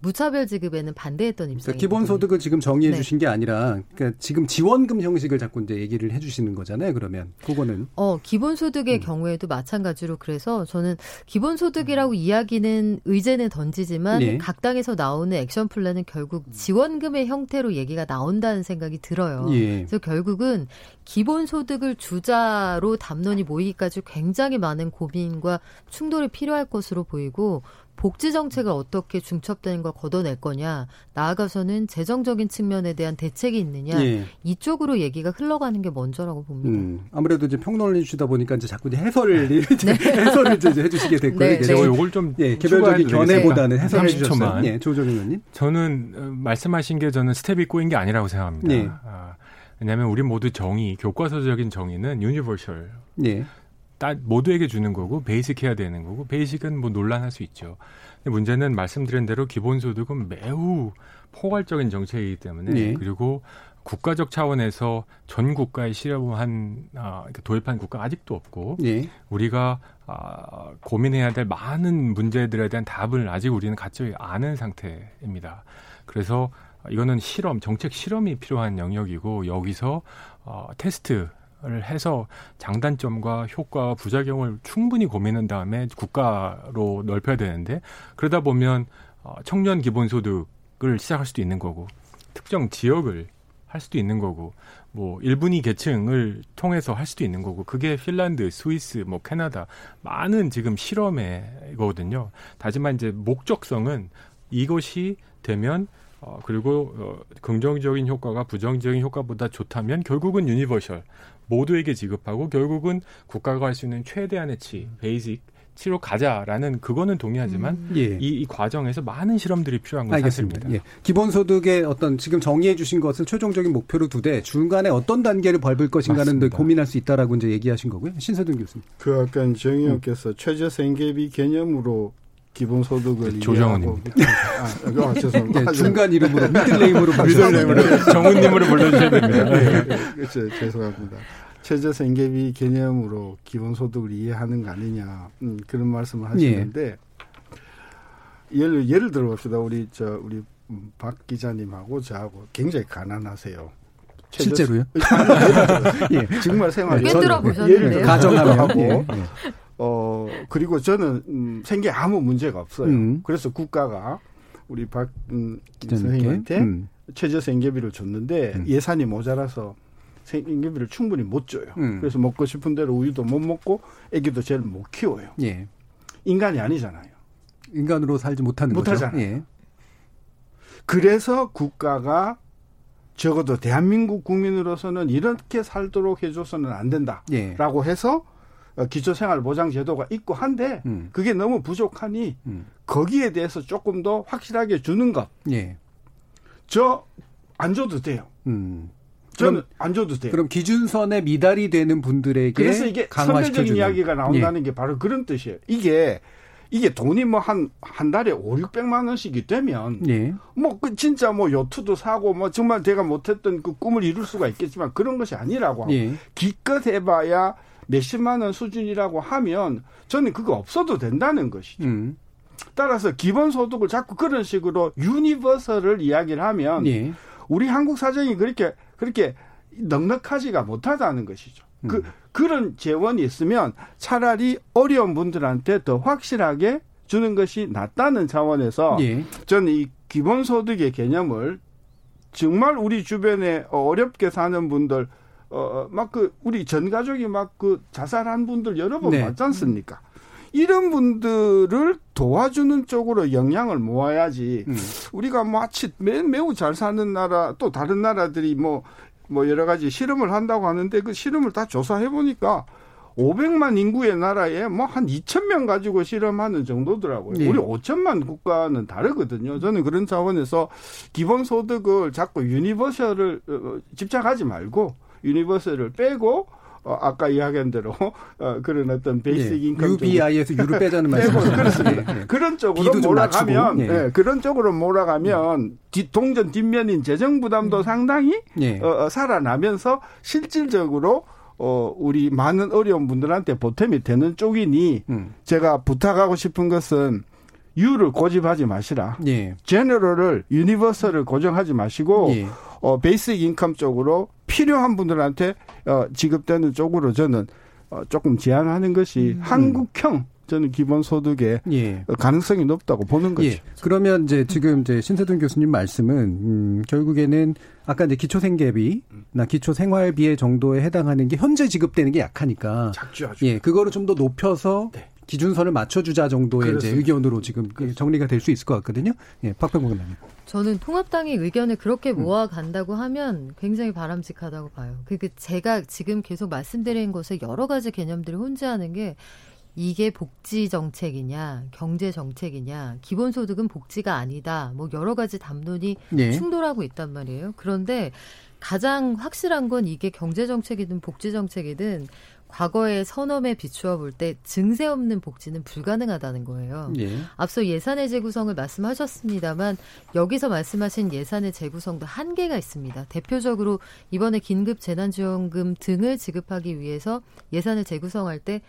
무차별 지급에는 반대했던 입장이에요. 그러니까 기본소득을 지금 정의해 네. 주신 게 아니라 그러니까 지금 지원금 형식을 자꾸 이제 얘기를 해 주시는 거잖아요. 그러면 그거는 어 기본소득의 음. 경우에도 마찬가지로 그래서 저는 기본소득이라고 음. 이야기는 의제는 던지지만 네. 각 당에서 나오는 액션 플랜은 결국 지원금의 형태로 얘기가 나온다는 생각이 들어요. 예. 그래서 결국은 기본소득을 주자로 담론이 모이기까지 굉장히 많은 고민과 충돌이 필요할 것으로 보이고 복지 정책을 어떻게 중첩되는 걸 걷어낼 거냐, 나아가서는 재정적인 측면에 대한 대책이 있느냐, 예. 이쪽으로 얘기가 흘러가는 게 먼저라고 봅니다. 음, 아무래도 이제 평론을 주다 보니까 이제 자꾸 이제 해설을 네. 네. 해설을 이제 해주시게 됐고요. 네, 제가 네. 이걸 좀 예, 개별적인 견해보다는 해설해 주셨어요. 예, 조정훈 의원님. 저는 어, 말씀하신 게 저는 스텝이 꼬인 게 아니라고 생각합니다. 네. 아, 왜냐하면 우리 모두 정의, 교과서적인 정의는 universal. 네. 따, 모두에게 주는 거고 basic 해야 되는 거고 basic은 뭐 논란할 수 있죠. 근데 문제는 말씀드린 대로 기본소득은 매우 포괄적인 정책이기 때문에 네. 그리고 국가적 차원에서 전 국가에 실험한 아, 도입한 국가 아직도 없고 네. 우리가 아, 고민해야 될 많은 문제들에 대한 답을 아직 우리는 갖지 않은 상태입니다. 그래서 이거는 실험, 정책 실험이 필요한 영역이고 여기서 어, 테스트 를 해서 장단점과 효과와 부작용을 충분히 고민한 다음에 국가로 넓혀야 되는데 그러다 보면 어, 청년 기본소득을 시작할 수도 있는 거고 특정 지역을 할 수도 있는 거고 뭐 일분위 계층을 통해서 할 수도 있는 거고 그게 핀란드, 스위스, 뭐 캐나다 많은 지금 실험에거든요. 다지만 이제 목적성은 이것이 되면 어, 그리고 어, 긍정적인 효과가 부정적인 효과보다 좋다면 결국은 universal 모두에게 지급하고 결국은 국가가 할 수 있는 최대한의 치, basic 치로 가자라는 그거는 동의하지만 음. 예. 이, 이, 과정에서 많은 실험들이 필요한 건 사실입니다. 예. 기본소득의 어떤 지금 정의해 주신 것을 최종적인 목표로 두되 중간에 어떤 단계를 밟을 것인가는 고민할 수 있다라고 이제 얘기하신 거고요. 신서동 교수님. 그 아까 정 의원께서 음. 최저 생계비 개념으로 기본소득을 조정은입니다. 아, 아, 죄송합니다. 네, 중간 이름으로 미들네임으로 미들네임으로 정은님으로 불러주셔야 됩니다. 네, 그렇죠. 죄송합니다. 최저 생계비 개념으로 기본소득을 이해하는 거 아니냐 음, 그런 말씀을 하시는데 예. 예를 예를 들어 봅시다. 우리 저 우리 박 기자님하고 저하고 굉장히 가난하세요. 실제로요? 예. 정말 생활이 예를 들어 가정하고 예. 어 그리고 저는 음, 생계 아무 문제가 없어요. 음. 그래서 국가가 우리 박 음, 선생님한테 음. 최저 생계비를 줬는데 음. 예산이 모자라서 생계비를 충분히 못 줘요. 음. 그래서 먹고 싶은 대로 우유도 못 먹고 애기도 제일 못 키워요. 예. 인간이 아니잖아요. 인간으로 살지 못하는 못하잖아요. 거죠. 예. 그래서 국가가 적어도 대한민국 국민으로서는 이렇게 살도록 해줘서는 안 된다라고 예. 해서 어, 기초생활보장제도가 있고 한데 음. 그게 너무 부족하니 음. 거기에 대해서 조금 더 확실하게 주는 것. 예. 저안 줘도 돼요. 음. 저는 안 줘도 돼요. 그럼 기준선에 미달이 되는 분들에게 그래서 이게 선배적인 이야기가 나온다는 예. 게 바로 그런 뜻이에요. 이게 이게 돈이 뭐 한 한 달에 5, 600만 원씩이 되면 예. 뭐그 진짜 뭐 요트도 사고 뭐 정말 제가 못했던 그 꿈을 이룰 수가 있겠지만 그런 것이 아니라고 하고 예. 기껏 해봐야 몇십만 원 수준이라고 하면 저는 그거 없어도 된다는 것이죠. 음. 따라서 기본소득을 자꾸 그런 식으로 유니버설을 이야기를 하면 예. 우리 한국 사정이 그렇게 그렇게 넉넉하지가 못하다는 것이죠. 그, 음. 그 그런 재원이 있으면 차라리 어려운 분들한테 더 확실하게 주는 것이 낫다는 차원에서 예. 저는 이 기본소득의 개념을 정말 우리 주변에 어렵게 사는 분들 어, 막 그, 우리 전 가족이 막 그 자살한 분들 여러 번 네. 봤지 않습니까? 이런 분들을 도와주는 쪽으로 영향을 모아야지 음. 우리가 마치 매, 매우 잘 사는 나라 또 다른 나라들이 뭐뭐 뭐 여러 가지 실험을 한다고 하는데 그 실험을 다 조사해 보니까 500만 인구의 나라에 뭐 한 2천 명 가지고 실험하는 정도더라고요. 네. 우리 5천만 국가는 다르거든요. 저는 그런 차원에서 기본소득을 자꾸 universal을 어, 어, 집착하지 말고 universal을 빼고 어, 아까 이야기한 대로 어, 그런 어떤 베이직 예, 인컴 UBI에서 유를 빼자는 말씀이죠. 그렇습니다. 예, 예. 그런 쪽으로 몰아가면 예. 예. 그런 쪽으로 몰아가면 뒷, 동전 뒷면인 재정 부담도 음. 상당히 예. 어, 어, 살아나면서 실질적으로 어, 우리 많은 어려운 분들한테 보탬이 되는 쪽이니 음. 제가 부탁하고 싶은 것은 U를 고집하지 마시라. 예. general을 universal을 고정하지 마시고 예. 어, 베이스 인컴 쪽으로 필요한 분들한테 어, 지급되는 쪽으로 저는 어, 조금 제한하는 것이 음. 한국형 저는 기본 소득의 예. 가능성이 높다고 보는 거죠. 예. 그러면 이제 지금 이제 신세동 교수님 말씀은 음, 결국에는 아까 이제 기초 생계비나 기초 생활비의 정도에 해당하는 게 현재 지급되는 게 약하니까 작죠, 아주. 예, 그거를 좀 더 높여서 네. 기준선을 맞춰주자 정도의 이제 의견으로 지금 정리가 될 수 있을 것 같거든요. 예, 박병국 의원님. 저는 통합당의 의견을 그렇게 음. 모아간다고 하면 굉장히 바람직하다고 봐요. 그, 그 제가 지금 계속 말씀드린 것에 여러 가지 개념들을 혼재하는 게 이게 복지 정책이냐, 경제 정책이냐, 기본소득은 복지가 아니다. 뭐 여러 가지 담론이 네. 충돌하고 있단 말이에요. 그런데 가장 확실한 건 이게 경제 정책이든 복지 정책이든 과거의 선언에 비추어 볼 때 증세 없는 복지는 불가능하다는 거예요. 예. 앞서 예산의 재구성을 말씀하셨습니다만 여기서 말씀하신 예산의 재구성도 한계가 있습니다. 대표적으로 이번에 긴급 재난지원금 등을 지급하기 위해서 예산을 재구성할 때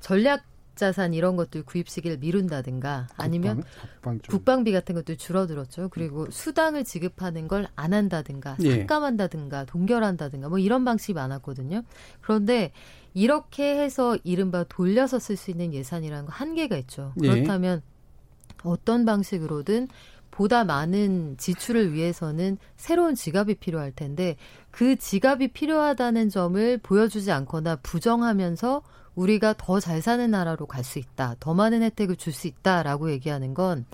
전략 자산 이런 것들 구입 시기를 미룬다든가 아니면 국방, 국방비 같은 것도 줄어들었죠. 그리고 수당을 지급하는 걸 안 한다든가 예. 삭감한다든가 동결한다든가 뭐 이런 방식이 많았거든요. 그런데 이렇게 해서 이른바 돌려서 쓸 수 있는 예산이라는 거 한계가 있죠. 예. 그렇다면 어떤 방식으로든 보다 많은 지출을 위해서는 새로운 지갑이 필요할 텐데 그 지갑이 필요하다는 점을 보여주지 않거나 부정하면서 우리가 더 잘 사는 나라로 갈 수 있다. 더 많은 혜택을 줄 수 있다라고 얘기하는 건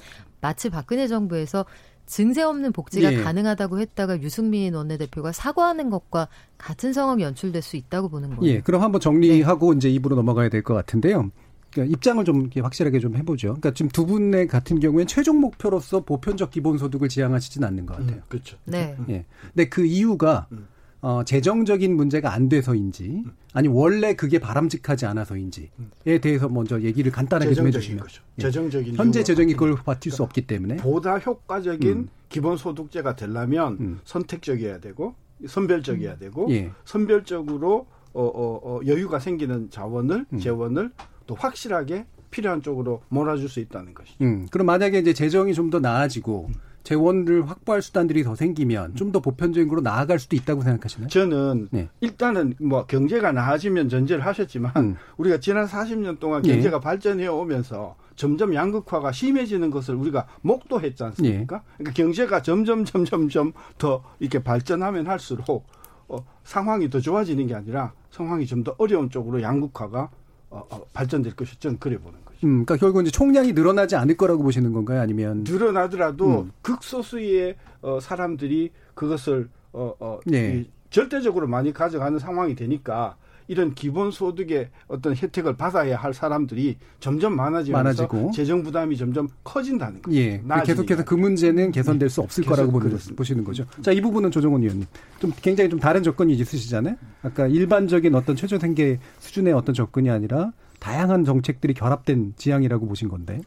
마치 박근혜 정부에서 증세 없는 복지가 예. 가능하다고 했다가 유승민 원내대표가 사과하는 것과 같은 상황이 연출될 수 있다고 보는 거예요. 예, 그럼 한번 정리하고 네. 이제 입으로 넘어가야 될 것 같은데요. 그러니까 입장을 좀 확실하게 좀 해보죠. 그러니까 지금 두 분의 같은 경우엔 최종 목표로서 보편적 기본소득을 지향하시지는 않는 것 같아요. 음, 그렇죠. 네. 예. 근데 그 이유가 음. 어, 재정적인 문제가 안 돼서인지 아니 원래 그게 바람직하지 않아서인지에 대해서 먼저 얘기를 간단하게 좀 해주시면 거죠. 예. 재정적인 현재 재정이 그걸 버틸 수 없기 때문에 보다 효과적인 음. 기본소득제가 되려면 음. 선택적이어야 되고 선별적이어야 음. 되고 예. 선별적으로 어, 어, 어, 여유가 생기는 자원을 음. 재원을 또 확실하게 필요한 쪽으로 몰아줄 수 있다는 것이죠. 음. 그럼 만약에 이제 재정이 좀 더 나아지고 음. 재원을 확보할 수단들이 더 생기면 좀 더 보편적인 으로 나아갈 수도 있다고 생각하시나요? 저는 네. 일단은 뭐 경제가 나아지면 전제를 하셨지만 음. 우리가 지난 40년 동안 예. 경제가 네. 발전해 오면서 점점 양극화가 심해지는 것을 우리가 목도했지 않습니까? 네. 그러니까 경제가 점점 점점점 더 이렇게 발전하면 할수록 어, 상황이 더 좋아지는 게 아니라 상황이 좀 더 어려운 쪽으로 양극화가 어, 어, 발전될 것이 저는 그래 보는 거죠. 음, 그러니까 결국 이제 총량이 늘어나지 않을 거라고 보시는 건가요? 아니면 늘어나더라도 음. 극소수의 어, 사람들이 그것을 어, 어, 네. 절대적으로 많이 가져가는 상황이 되니까 이런 기본 소득의 어떤 혜택을 받아야 할 사람들이 점점 많아지면서 많아지고. 재정 부담이 점점 커진다는 거죠. 예. 계속해서 그 문제는 개선될 수 없을 거라고 보는, 보시는 거죠. 자, 이 부분은 조정원 의원님. 좀 굉장히 좀 다른 접근이 있으시잖아요. 아까 일반적인 어떤 최저 생계 수준의 어떤 접근이 아니라 다양한 정책들이 결합된 지향이라고 보신 건데.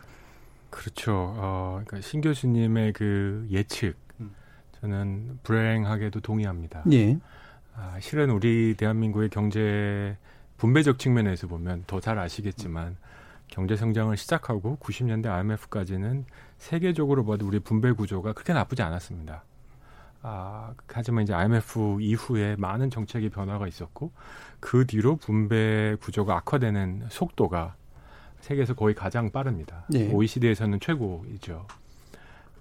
그렇죠. 어, 그러니까 신 교수님의 그 예측 저는 불행하게도 동의합니다. 예. 아, 실은 우리 대한민국의 경제 분배적 측면에서 보면 더 잘 아시겠지만 경제 성장을 시작하고 90년대 IMF까지는 세계적으로 봐도 우리 분배 구조가 그렇게 나쁘지 않았습니다. 아, 하지만 이제 IMF 이후에 많은 정책의 변화가 있었고 그 뒤로 분배 구조가 악화되는 속도가 세계에서 거의 가장 빠릅니다. 네. OECD에서는 최고이죠.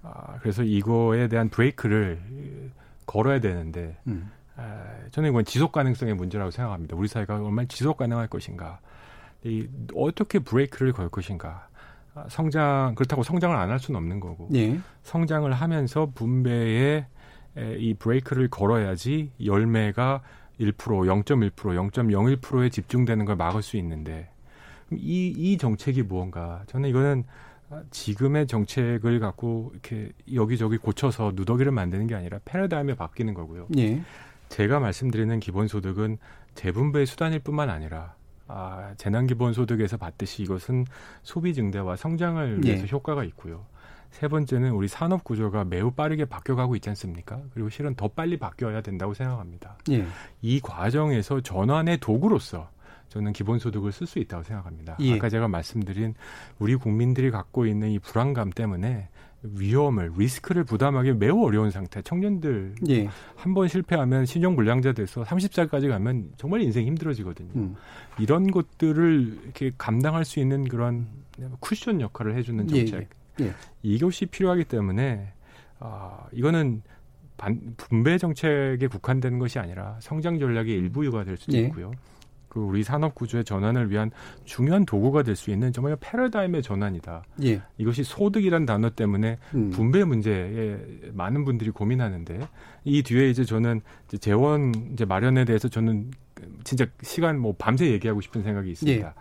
아, 그래서 이거에 대한 브레이크를 걸어야 되는데 음. 아, 저는 이건 지속 가능성의 문제라고 생각합니다. 우리 사회가 얼마나 지속 가능할 것인가, 이 어떻게 브레이크를 걸 것인가. 아, 성장 그렇다고 성장을 안 할 수는 없는 거고 네. 성장을 하면서 분배에 이 브레이크를 걸어야지 열매가 1%, 0.1%, 0.01%에 집중되는 걸 막을 수 있는데 이, 이 정책이 무언가 저는 이거는 지금의 정책을 갖고 이렇게 여기저기 고쳐서 누더기를 만드는 게 아니라 패러다임이 바뀌는 거고요. 예. 제가 말씀드리는 기본소득은 재분배의 수단일 뿐만 아니라 아, 재난기본소득에서 봤듯이 이것은 소비 증대와 성장을 위해서 예. 효과가 있고요. 세 번째는 우리 산업 구조가 매우 빠르게 바뀌어가고 있지 않습니까? 그리고 실은 더 빨리 바뀌어야 된다고 생각합니다. 예. 이 과정에서 전환의 도구로서 저는 기본소득을 쓸 수 있다고 생각합니다. 예. 아까 제가 말씀드린 우리 국민들이 갖고 있는 이 불안감 때문에 위험을 리스크를 부담하기 매우 어려운 상태. 청년들 예. 한번 실패하면 신용 불량자 돼서 30살까지 가면 정말 인생 힘들어지거든요. 음. 이런 것들을 이렇게 감당할 수 있는 그런 쿠션 역할을 해주는 예, 정책. 예. 예. 이것이 필요하기 때문에 아 이거는 반, 분배 정책에 국한된 것이 아니라 성장 전략의 일부가 될 수도 예. 있고요. 그 우리 산업 구조의 전환을 위한 중요한 도구가 될 수 있는 정말 패러다임의 전환이다. 예. 이것이 소득이란 단어 때문에 음. 분배 문제에 많은 분들이 고민하는데 이 뒤에 이제 저는 이제 재원 이제 마련에 대해서 저는 진짜 시간 뭐 밤새 얘기하고 싶은 생각이 있습니다. 예.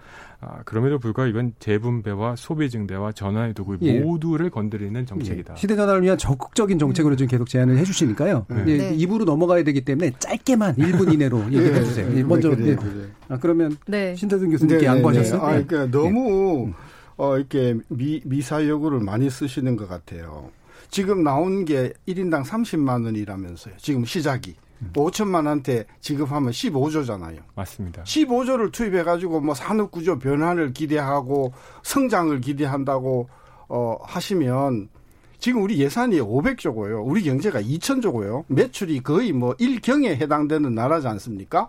아, 그럼에도 불구하고 이건 재분배와 소비 증대와 전화의 도구 예. 모두를 건드리는 정책이다. 예. 시대 전환을 위한 적극적인 정책으로 좀 계속 제안을 해주시니까요. 네. 예, 네. 입으로 넘어가야 되기 때문에 짧게만 1분 이내로 얘기해 예. 주세요. 예, 먼저 그래, 그래, 그래. 아, 그러면 네. 신태준 교수님께 양보하셨어요. 아, 그러니까 너무 어, 이렇게 미, 미사여구를 많이 쓰시는 것 같아요. 지금 나온 게 1인당 30만 원이라면서요. 지금 시작이. 음. 5천만 원한테 지급하면 15조잖아요. 맞습니다. 15조를 투입해 가지고 뭐 산업 구조 변화를 기대하고 성장을 기대한다고 어, 하시면 지금 우리 예산이 500조고요. 우리 경제가 2천조고요. 매출이 거의 뭐 1경에 해당되는 나라지 않습니까?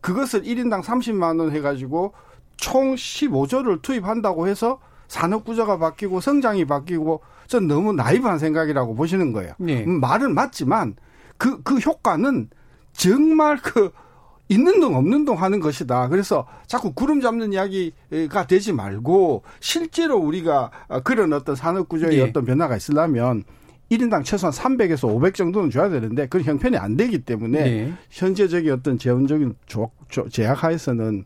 그것을 1인당 30만 원 해가지고 총 15조를 투입한다고 해서 산업 구조가 바뀌고 성장이 바뀌고 전 너무 나이브한 생각이라고 보시는 거예요. 네. 음, 말은 맞지만 그, 그 효과는 정말 그 있는 동 없는 동 하는 것이다. 그래서 자꾸 구름 잡는 이야기가 되지 말고 실제로 우리가 그런 어떤 산업 구조의 네. 어떤 변화가 있으려면 1인당 최소한 300에서 500 정도는 줘야 되는데 그런 형편이 안 되기 때문에 네. 현재적인 어떤 재원적인 제약 하에서는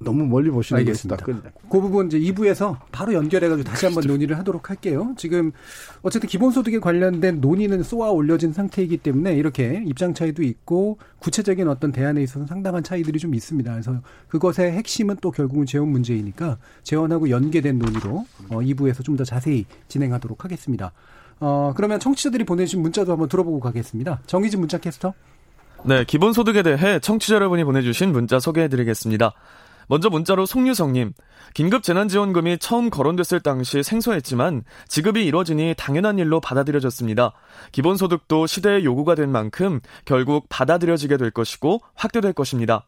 너무 멀리 보시는 알겠습니다. 그 부분 이제 2부에서 바로 연결해가지고 다시 한번 논의를 하도록 할게요. 지금 어쨌든 기본소득에 관련된 논의는 쏘아 올려진 상태이기 때문에 이렇게 입장 차이도 있고 구체적인 어떤 대안에 있어서 상당한 차이들이 좀 있습니다. 그래서 그것의 핵심은 또 결국은 재원 문제이니까 재원하고 연계된 논의로 어, 2부에서 좀 더 자세히 진행하도록 하겠습니다. 어, 그러면 청취자들이 보내주신 문자도 한번 들어보고 가겠습니다. 정희진 문자 캐스터. 네, 기본소득에 대해 청취자 여러분이 보내주신 문자 소개해드리겠습니다. 먼저 문자로 송유성님, 긴급 재난지원금이 처음 거론됐을 당시 생소했지만 지급이 이뤄지니 당연한 일로 받아들여졌습니다. 기본소득도 시대의 요구가 된 만큼 결국 받아들여지게 될 것이고 확대될 것입니다.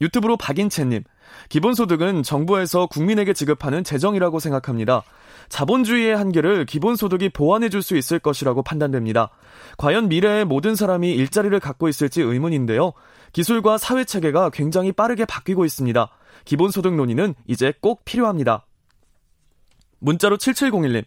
유튜브로 박인채님, 기본소득은 정부에서 국민에게 지급하는 재정이라고 생각합니다. 자본주의의 한계를 기본소득이 보완해 줄 수 있을 것이라고 판단됩니다. 과연 미래의 모든 사람이 일자리를 갖고 있을지 의문인데요. 기술과 사회 체계가 굉장히 빠르게 바뀌고 있습니다. 기본소득 논의는 이제 꼭 필요합니다. 문자로 7701님.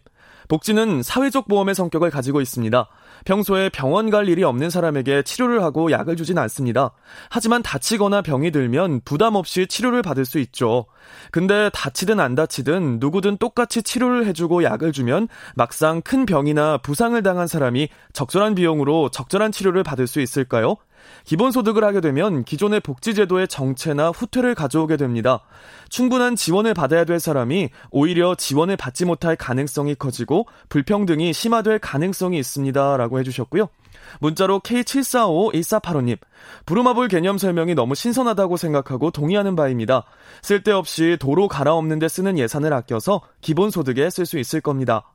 복지는 사회적 보험의 성격을 가지고 있습니다. 평소에 병원 갈 일이 없는 사람에게 치료를 하고 약을 주진 않습니다. 하지만 다치거나 병이 들면 부담 없이 치료를 받을 수 있죠. 근데 다치든 안 다치든 누구든 똑같이 치료를 해주고 약을 주면 막상 큰 병이나 부상을 당한 사람이 적절한 비용으로 적절한 치료를 받을 수 있을까요? 기본소득을 하게 되면 기존의 복지제도의 정체나 후퇴를 가져오게 됩니다. 충분한 지원을 받아야 될 사람이 오히려 지원을 받지 못할 가능성이 커지고 불평등이 심화될 가능성이 있습니다. 라고 해주셨고요. 문자로 K745148호님, 부루마블 개념 설명이 너무 신선하다고 생각하고 동의하는 바입니다. 쓸데없이 도로 갈아엎는 데 쓰는 예산을 아껴서 기본소득에 쓸 수 있을 겁니다.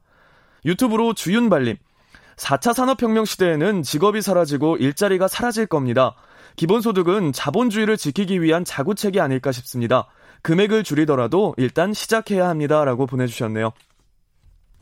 유튜브로 주윤발님, 4차 산업혁명 시대에는 직업이 사라지고 일자리가 사라질 겁니다. 기본소득은 자본주의를 지키기 위한 자구책이 아닐까 싶습니다. 금액을 줄이더라도 일단 시작해야 합니다. 라고 보내주셨네요.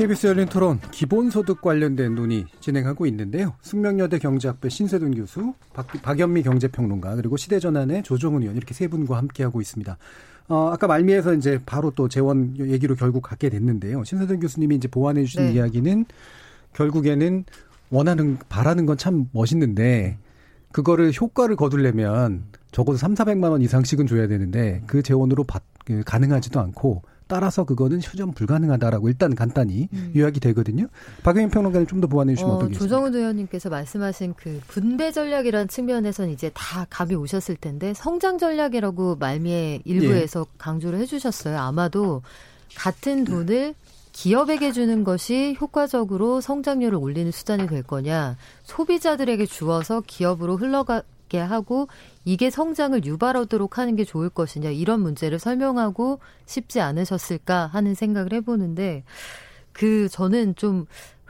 KBS 열린 토론 기본소득 관련된 논의 진행하고 있는데요. 숙명여대 경제학부 신세돈 교수, 박, 박연미 경제평론가 그리고 시대전환의 조정은 의원 이렇게 세 분과 함께하고 있습니다. 어, 아까 말미에서 이제 바로 또 재원 얘기로 결국 갖게 됐는데요. 신세돈 교수님이 이제 보완해 주신 네. 이야기는 결국에는 원하는 바라는 건 참 멋있는데 그거를 효과를 거두려면 적어도 3, 400만 원 이상씩은 줘야 되는데 그 재원으로 받, 그 가능하지도 않고 따라서 그거는 휴전 불가능하다라고 일단 간단히 음. 요약이 되거든요. 박영민 평론가님 좀 더 보완해 주시면 어, 어떻겠습니까? 조정훈 의원님께서 말씀하신 그 분배 전략이라는 측면에서는 이제 다 감이 오셨을 텐데 성장 전략이라고 말미에 일부에서 예. 강조를 해주셨어요. 아마도 같은 돈을 기업에게 주는 것이 효과적으로 성장률을 올리는 수단이 될 거냐, 소비자들에게 주어서 기업으로 흘러가 게 하고 이게 성장을 유발하도록 하는 게 좋을 것이냐 이런 문제를 설명하고 싶지 않으셨을까 하는 생각을 해보는데 그 저는 좀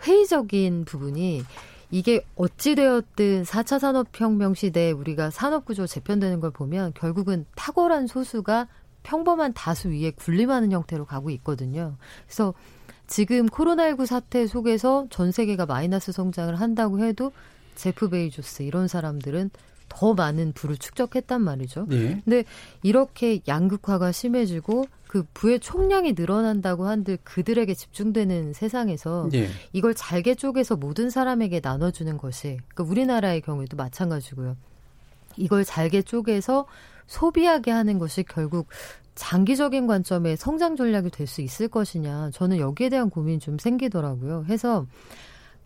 회의적인 부분이 이게 어찌되었든 4차 산업혁명 시대에 우리가 산업구조 재편되는 걸 보면 결국은 탁월한 소수가 평범한 다수 위에 군림하는 형태로 가고 있거든요. 그래서 지금 코로나19 사태 속에서 전 세계가 마이너스 성장을 한다고 해도 제프 베이조스 이런 사람들은 더 많은 부를 축적했단 말이죠. 예. 근데 이렇게 양극화가 심해지고 그 부의 총량이 늘어난다고 한들 그들에게 집중되는 세상에서 예. 이걸 잘게 쪼개서 모든 사람에게 나눠주는 것이 그러니까 우리나라의 경우에도 마찬가지고요. 이걸 잘게 쪼개서 소비하게 하는 것이 결국 장기적인 관점의 성장 전략이 될 수 있을 것이냐 저는 여기에 대한 고민이 좀 생기더라고요. 해서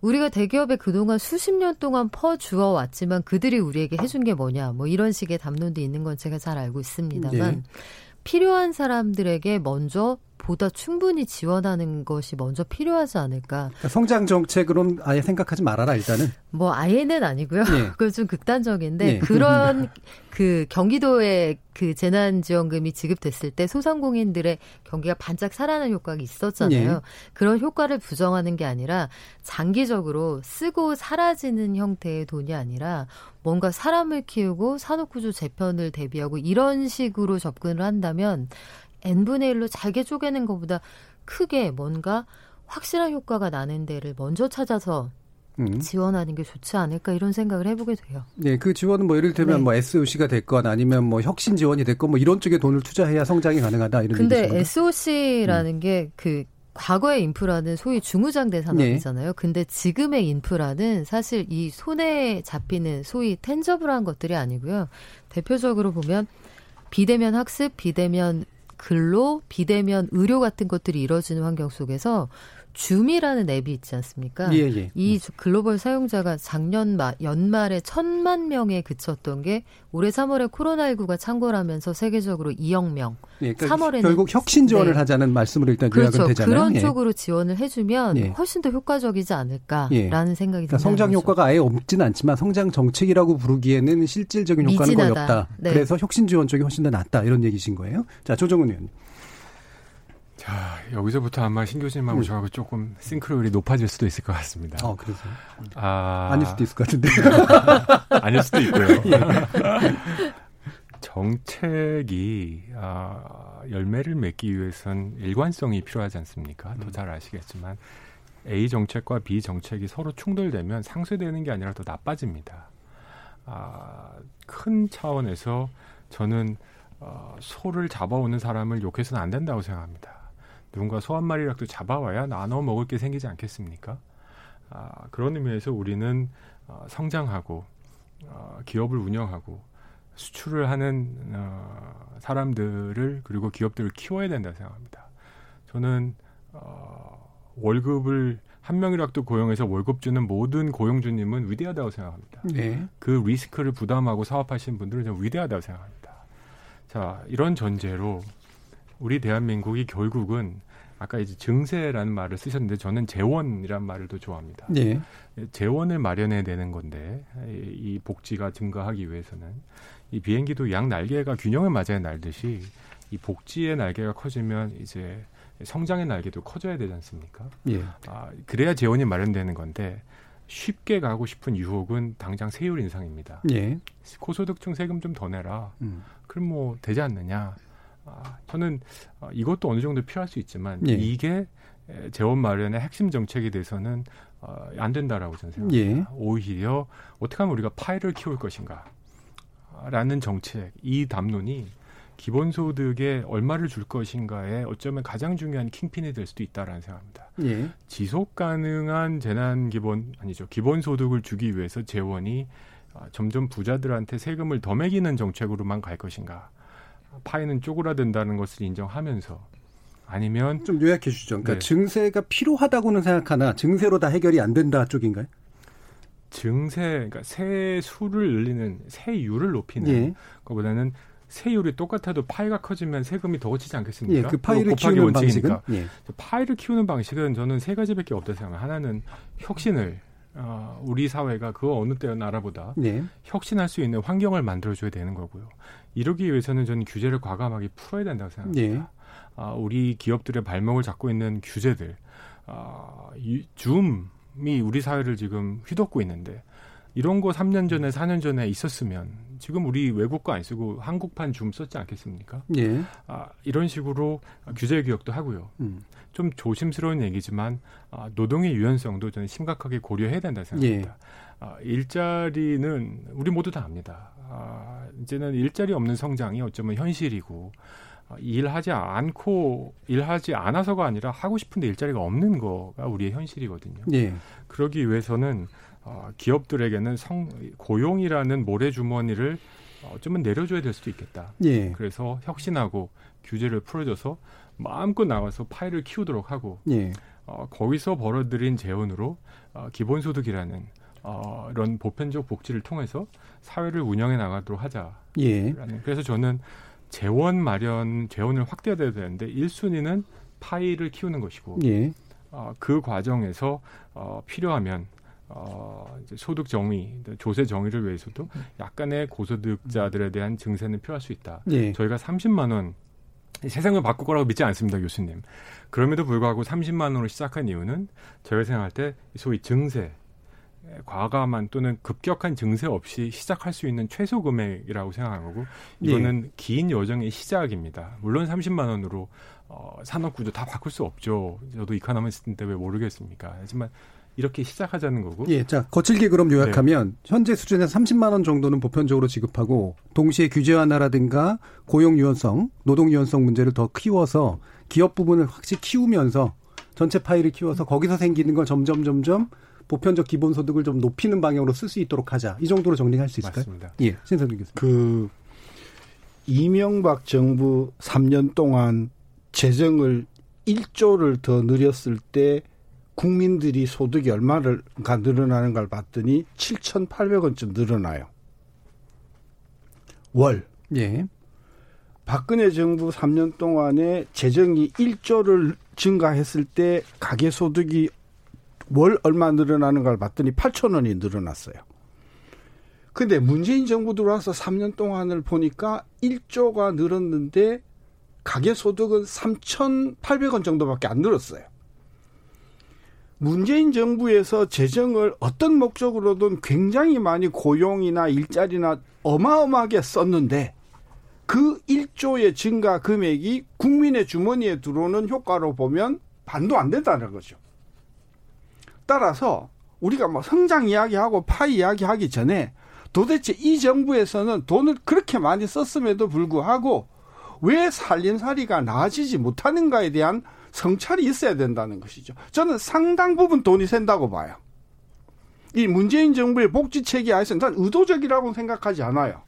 우리가 대기업에 그동안 수십 년 동안 퍼주어 왔지만 그들이 우리에게 해준 게 뭐냐 뭐 이런 식의 담론도 있는 건 제가 잘 알고 있습니다만 네. 필요한 사람들에게 먼저 보다 충분히 지원하는 것이 먼저 필요하지 않을까. 그러니까 성장 정책으로는 아예 생각하지 말아라 일단은. 뭐 아예는 아니고요. 네. 그건 좀 극단적인데 네. 그런 그 경기도에 그 재난지원금이 지급됐을 때 소상공인들의 경기가 반짝 살아나는 효과가 있었잖아요. 네. 그런 효과를 부정하는 게 아니라 장기적으로 쓰고 사라지는 형태의 돈이 아니라 뭔가 사람을 키우고 산업구조 재편을 대비하고 이런 식으로 접근을 한다면 n분의 1로 잘게 쪼개는 것보다 크게 뭔가 확실한 효과가 나는 데를 먼저 찾아서 음. 지원하는 게 좋지 않을까 이런 생각을 해보게 돼요. 네, 그 지원은 뭐 예를 들면 네. 뭐 SOC가 됐건 아니면 뭐 혁신 지원이 됐건 뭐 이런 쪽에 돈을 투자해야 성장이 가능하다 이런 근데. SOC라는 음. 게그 과거의 인프라는 소위 중우장대 산업이잖아요. 네. 근데 지금의 인프라는 사실 이 손에 잡히는 소위 텐저블한 것들이 아니고요. 대표적으로 보면 비대면 학습, 비대면 근로, 비대면 의료 같은 것들이 이루어지는 환경 속에서 줌이라는 앱이 있지 않습니까? 예, 예. 이 글로벌 사용자가 작년 말, 연말에 천만 명에 그쳤던 게 올해 3월에 코로나19가 창궐하면서 세계적으로 2억 명. 예, 그러니까 3월에는 결국 혁신 지원을 네. 하자는 말씀으로 일단 그렇죠. 요약은 되잖아요. 그런 예. 쪽으로 지원을 해주면 예. 훨씬 더 효과적이지 않을까라는 예. 생각이 듭니다. 그러니까 성장 거죠. 효과가 아예 없지는 않지만 성장 정책이라고 부르기에는 실질적인 효과는 미진하다. 거의 없다. 네. 그래서 혁신 지원 쪽이 훨씬 더 낫다 이런 얘기신 거예요. 자 조정은 의원님. 자, 여기서부터 아마 신 교수님하고 음. 저하고 조금 싱크로율이 높아질 수도 있을 것 같습니다. 어, 그래서? 아. 아닐 수도 있을 것 같은데. 아닐 수도 있고요. 예. 정책이, 아, 열매를 맺기 위해선 일관성이 필요하지 않습니까? 또잘 음. 아시겠지만, A 정책과 B 정책이 서로 충돌되면 상쇄되는 게 아니라 더 나빠집니다. 아, 큰 차원에서 저는 어, 소를 잡아오는 사람을 욕해서는 안 된다고 생각합니다. 누군가 소 한 마리라도 잡아와야 나눠 먹을 게 생기지 않겠습니까? 아, 그런 의미에서 우리는 어, 성장하고 어, 기업을 운영하고 수출을 하는 어, 사람들을 그리고 기업들을 키워야 된다 생각합니다. 저는 어, 월급을 한 명이라도 고용해서 월급 주는 모든 고용주님은 위대하다고 생각합니다. 네. 그 리스크를 부담하고 사업하시는 분들은 좀 위대하다고 생각합니다. 자, 이런 전제로 우리 대한민국이 결국은 아까 이제 증세라는 말을 쓰셨는데 저는 재원이란 말을 더 좋아합니다. 네. 재원을 마련해야 되는 건데 이 복지가 증가하기 위해서는 이 비행기도 양 날개가 균형을 맞아야 날듯이 이 복지의 날개가 커지면 이제 성장의 날개도 커져야 되지 않습니까? 예. 아, 그래야 재원이 마련되는 건데 쉽게 가고 싶은 유혹은 당장 세율 인상입니다. 예. 고소득층 세금 좀 더 내라. 음. 그럼 뭐 되지 않느냐? 아, 저는 어, 이것도 어느 정도 필요할 수 있지만 예. 이게 재원 마련의 핵심 정책에 대해서는 어, 안 된다라고 저는 생각합니다. 예. 오히려 어떻게 하면 우리가 파이를 키울 것인가? 라는 정책, 이 담론이 기본소득에 얼마를 줄 것인가에 어쩌면 가장 중요한 킹핀이 될 수도 있다라는 생각합니다. 예. 지속 가능한 재난 기본 아니죠 기본소득을 주기 위해서 재원이 아, 점점 부자들한테 세금을 더 매기는 정책으로만 갈 것인가? 파이는 쪼그라든다는 것을 인정하면서 아니면 좀 요약해 주시죠. 그러니까 네. 증세가 필요하다고는 생각하나 증세로 다 해결이 안 된다 쪽인가요? 증세, 그러니까 세수를 늘리는 세율을 높이는 예. 것보다는 세율이 똑같아도 파이가 커지면 세금이 더 거치지 않겠습니까? 예, 그 파이를 키우는 방식은 예. 파이를 키우는 방식은 저는 세 가지밖에 없다고 생각합니다. 하나는 혁신을 어, 우리 사회가 그 어느 때나 나라보다 네. 혁신할 수 있는 환경을 만들어줘야 되는 거고요. 이러기 위해서는 저는 규제를 과감하게 풀어야 된다고 생각합니다. 네. 아, 우리 기업들의 발목을 잡고 있는 규제들, 아, 이, 줌이 우리 사회를 지금 휘덮고 있는데 이런 거 3년 전에 4년 전에 있었으면 지금 우리 외국 거 안 쓰고 한국판 줌 썼지 않겠습니까? 예. 아, 이런 식으로 규제 개혁도 하고요. 음. 좀 조심스러운 얘기지만 아, 노동의 유연성도 저는 심각하게 고려해야 된다 생각합니다. 예. 아, 일자리는 우리 모두 다 압니다. 아, 이제는 일자리 없는 성장이 어쩌면 현실이고 아, 일하지 않고 일하지 않아서가 아니라 하고 싶은데 일자리가 없는 거가 우리의 현실이거든요. 예. 그러기 위해서는 어, 기업들에게는 성, 고용이라는 모래주머니를 어쩌면 내려줘야 될 수도 있겠다. 예. 그래서 혁신하고 규제를 풀어줘서 마음껏 나와서 파일을 키우도록 하고 예. 어, 거기서 벌어들인 재원으로 어, 기본소득이라는 어, 이런 보편적 복지를 통해서 사회를 운영해 나가도록 하자라는. 예. 그래서 저는 재원 마련, 재원을 확대해야 되는데 1순위는 파일을 키우는 것이고 예. 어, 그 과정에서 어, 필요하면 어, 이제 소득 정의, 조세 정의를 위해서도 약간의 고소득자들에 대한 증세는 필요할 수 있다. 예. 저희가 30만 원 세상을 바꿀 거라고 믿지 않습니다, 교수님. 그럼에도 불구하고 30만 원으로 시작한 이유는 저희가 생각할 때 소위 증세, 과감한 또는 급격한 증세 없이 시작할 수 있는 최소 금액이라고 생각한 거고 이거는 예. 긴 여정의 시작입니다. 물론 30만 원으로 어, 산업 구조 다 바꿀 수 없죠. 저도 이카노미스트 때왜 모르겠습니까? 하지만 이렇게 시작하자는 거고. 예, 자 거칠게 그럼 요약하면 네. 현재 수준에서 30만 원 정도는 보편적으로 지급하고 동시에 규제 완화라든가 고용 유연성, 노동 유연성 문제를 더 키워서 기업 부분을 확실히 키우면서 전체 파일을 키워서 거기서 생기는 걸 점점 점점 보편적 기본소득을 좀 높이는 방향으로 쓸 수 있도록 하자. 이 정도로 정리할 수 있을까요? 맞습니다. 예, 신선생 교수님. 그 이명박 정부 3년 동안 재정을 1조를 더 늘렸을 때 국민들이 소득이 얼마가 늘어나는 걸 봤더니 7,800원쯤 늘어나요. 월. 예. 박근혜 정부 3년 동안에 재정이 1조를 증가했을 때 가계 소득이 월 얼마 늘어나는 걸 봤더니 8천 원이 늘어났어요. 근데 문재인 정부 들어와서 3년 동안을 보니까 1조가 늘었는데 가계 소득은 3,800원 정도밖에 안 늘었어요. 문재인 정부에서 재정을 어떤 목적으로든 굉장히 많이 고용이나 일자리나 어마어마하게 썼는데 그 1조의 증가 금액이 국민의 주머니에 들어오는 효과로 보면 반도 안 된다는 거죠. 따라서 우리가 뭐 성장 이야기하고 파이 이야기하기 전에 도대체 이 정부에서는 돈을 그렇게 많이 썼음에도 불구하고 왜 살림살이가 나아지지 못하는가에 대한 성찰이 있어야 된다는 것이죠. 저는 상당 부분 돈이 샌다고 봐요. 이 문재인 정부의 복지 체계 하에서 난 의도적이라고 생각하지 않아요.